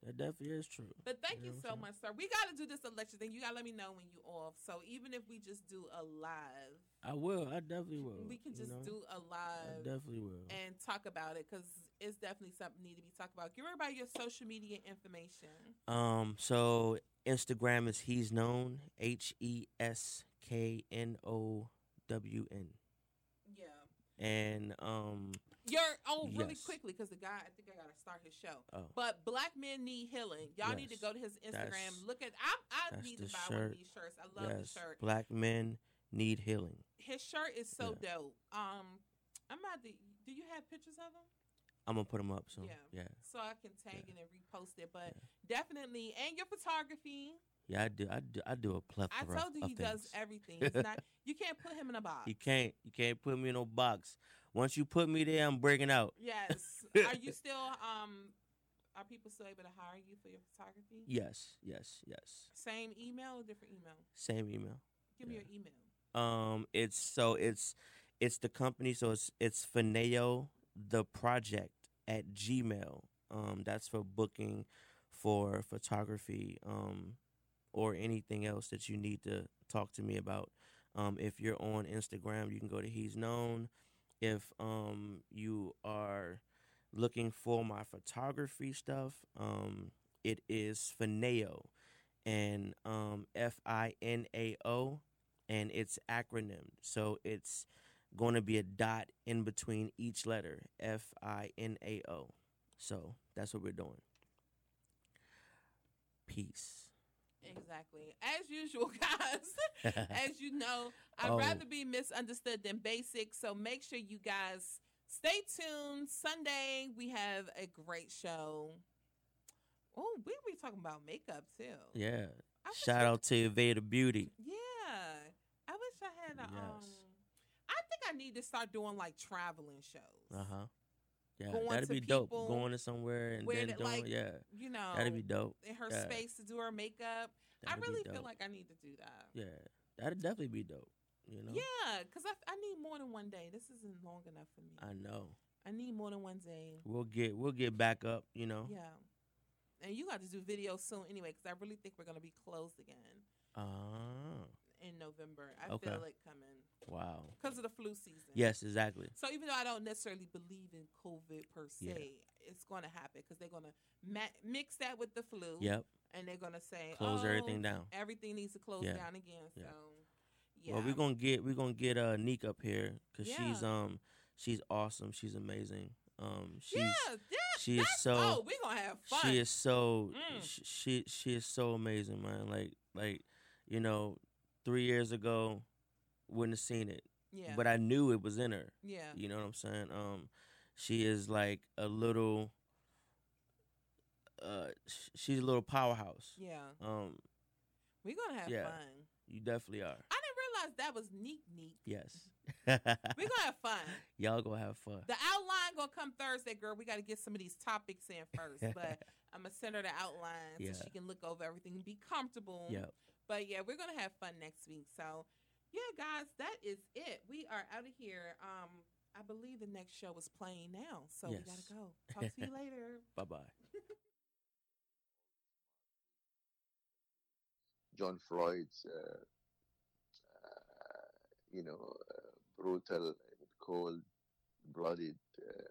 That definitely is true. But thank You you know so much, sir. We got to do this election thing. You got to let me know when you off. So even if we just do a live, I will. I definitely will. we can you just know? do a live definitely will. and talk about it because it's definitely something need to be talked about. Give everybody your social media information. Um, so Instagram is he's known H E S K N O W N, Yeah. and um, You're oh really Yes. quickly because the guy I think I gotta start his show. oh, But black men need healing. Y'all need to go to his Instagram. That's- Look at I I need to buy one of shirt. these shirts. I love yes, the shirt. black men need healing. His shirt is so dope. Um, I'm about to. Do you have pictures of him? I'm gonna put them up. So Yeah. yeah, So I can tag Yeah. it and repost it. But definitely, and your photography. yeah, I do. I do. I do a plethora. I told you he does everything. It's not. You can't put him in a box. You can't. You can't put me in no box. Once you put me there, I'm breaking out. Yes. Are you still um? Are people still able to hire you for your photography? Yes, yes, yes. Same email or different email? Same email. Give me your email. Um, it's so it's it's the company. So it's it's Fineo the project at Gmail. Um, that's for booking for photography. Um, or anything else that you need to talk to me about. Um, if you're on Instagram, you can go to He's Known. If um you are looking for my photography stuff, um, it is FINAO, and um F I N A O, and it's acronym. So it's going to be a dot in between each letter. F I N A O. So that's what we're doing. Peace. Exactly. As usual, guys. As you know, I'd Oh. rather be misunderstood than basic. So make sure you guys stay tuned. Sunday, we have a great show. Oh, we'll be talking about makeup too. Yeah. I Shout I- out to Veda Beauty. Yeah. I wish I had a um Yes. I think I need to start doing like traveling shows. Uh huh. Yeah, that'd be dope. Going to somewhere and then doing like, yeah, You know, that'd be dope. in her yeah. space to do her makeup. I That'd be really feel like I need to do that. yeah, that'd definitely be dope. You know, Yeah, because I, I need more than one day. This isn't long enough for me. I know. I need more than one day. We'll get we'll get back up. You know. Yeah. And you got to do videos soon anyway, because I really think we're going to be closed again Ah, in November. I Okay. feel it coming wow. because of the flu season. Yes, exactly. So even though I don't necessarily believe in COVID per se, Yeah. it's going to happen because they're going to ma- mix that with the flu. Yep. And they're going to say, Close oh, everything down. Everything needs to close Yeah. down again. So, yeah. Well, we're gonna get we're gonna get uh Neek up here because she's um she's awesome. She's amazing. Um, she's yeah, yeah. she is so Oh, we're going to have fun. she is so Mm. she she is so amazing, man. Like like you know, three years ago, wouldn't have seen it, yeah. but I knew it was in her. yeah. You know what I'm saying? Um, she is like a little. Uh, sh- she's a little powerhouse. Yeah. Um, We're going to have Yeah. fun. you definitely are. I didn't realize that was neat, neat. Yes. We're going to have fun. Y'all gonna have fun. The outline gonna come Thursday, girl. We got to get some of these topics in first, but I'm gonna send her the outline Yeah. so she can look over everything and be comfortable. Yeah. But yeah, we're gonna have fun next week. So yeah, guys, that is it. We are out of here. Um, I believe the next show is playing now, so we gotta go. Talk to you later. Bye bye. George Floyd's, uh, uh, you know, uh, brutal, and cold blooded, uh,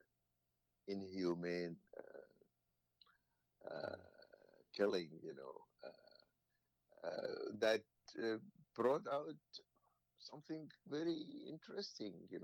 inhumane uh, uh, killing, you know, uh, uh, that uh, brought out something very interesting, you know.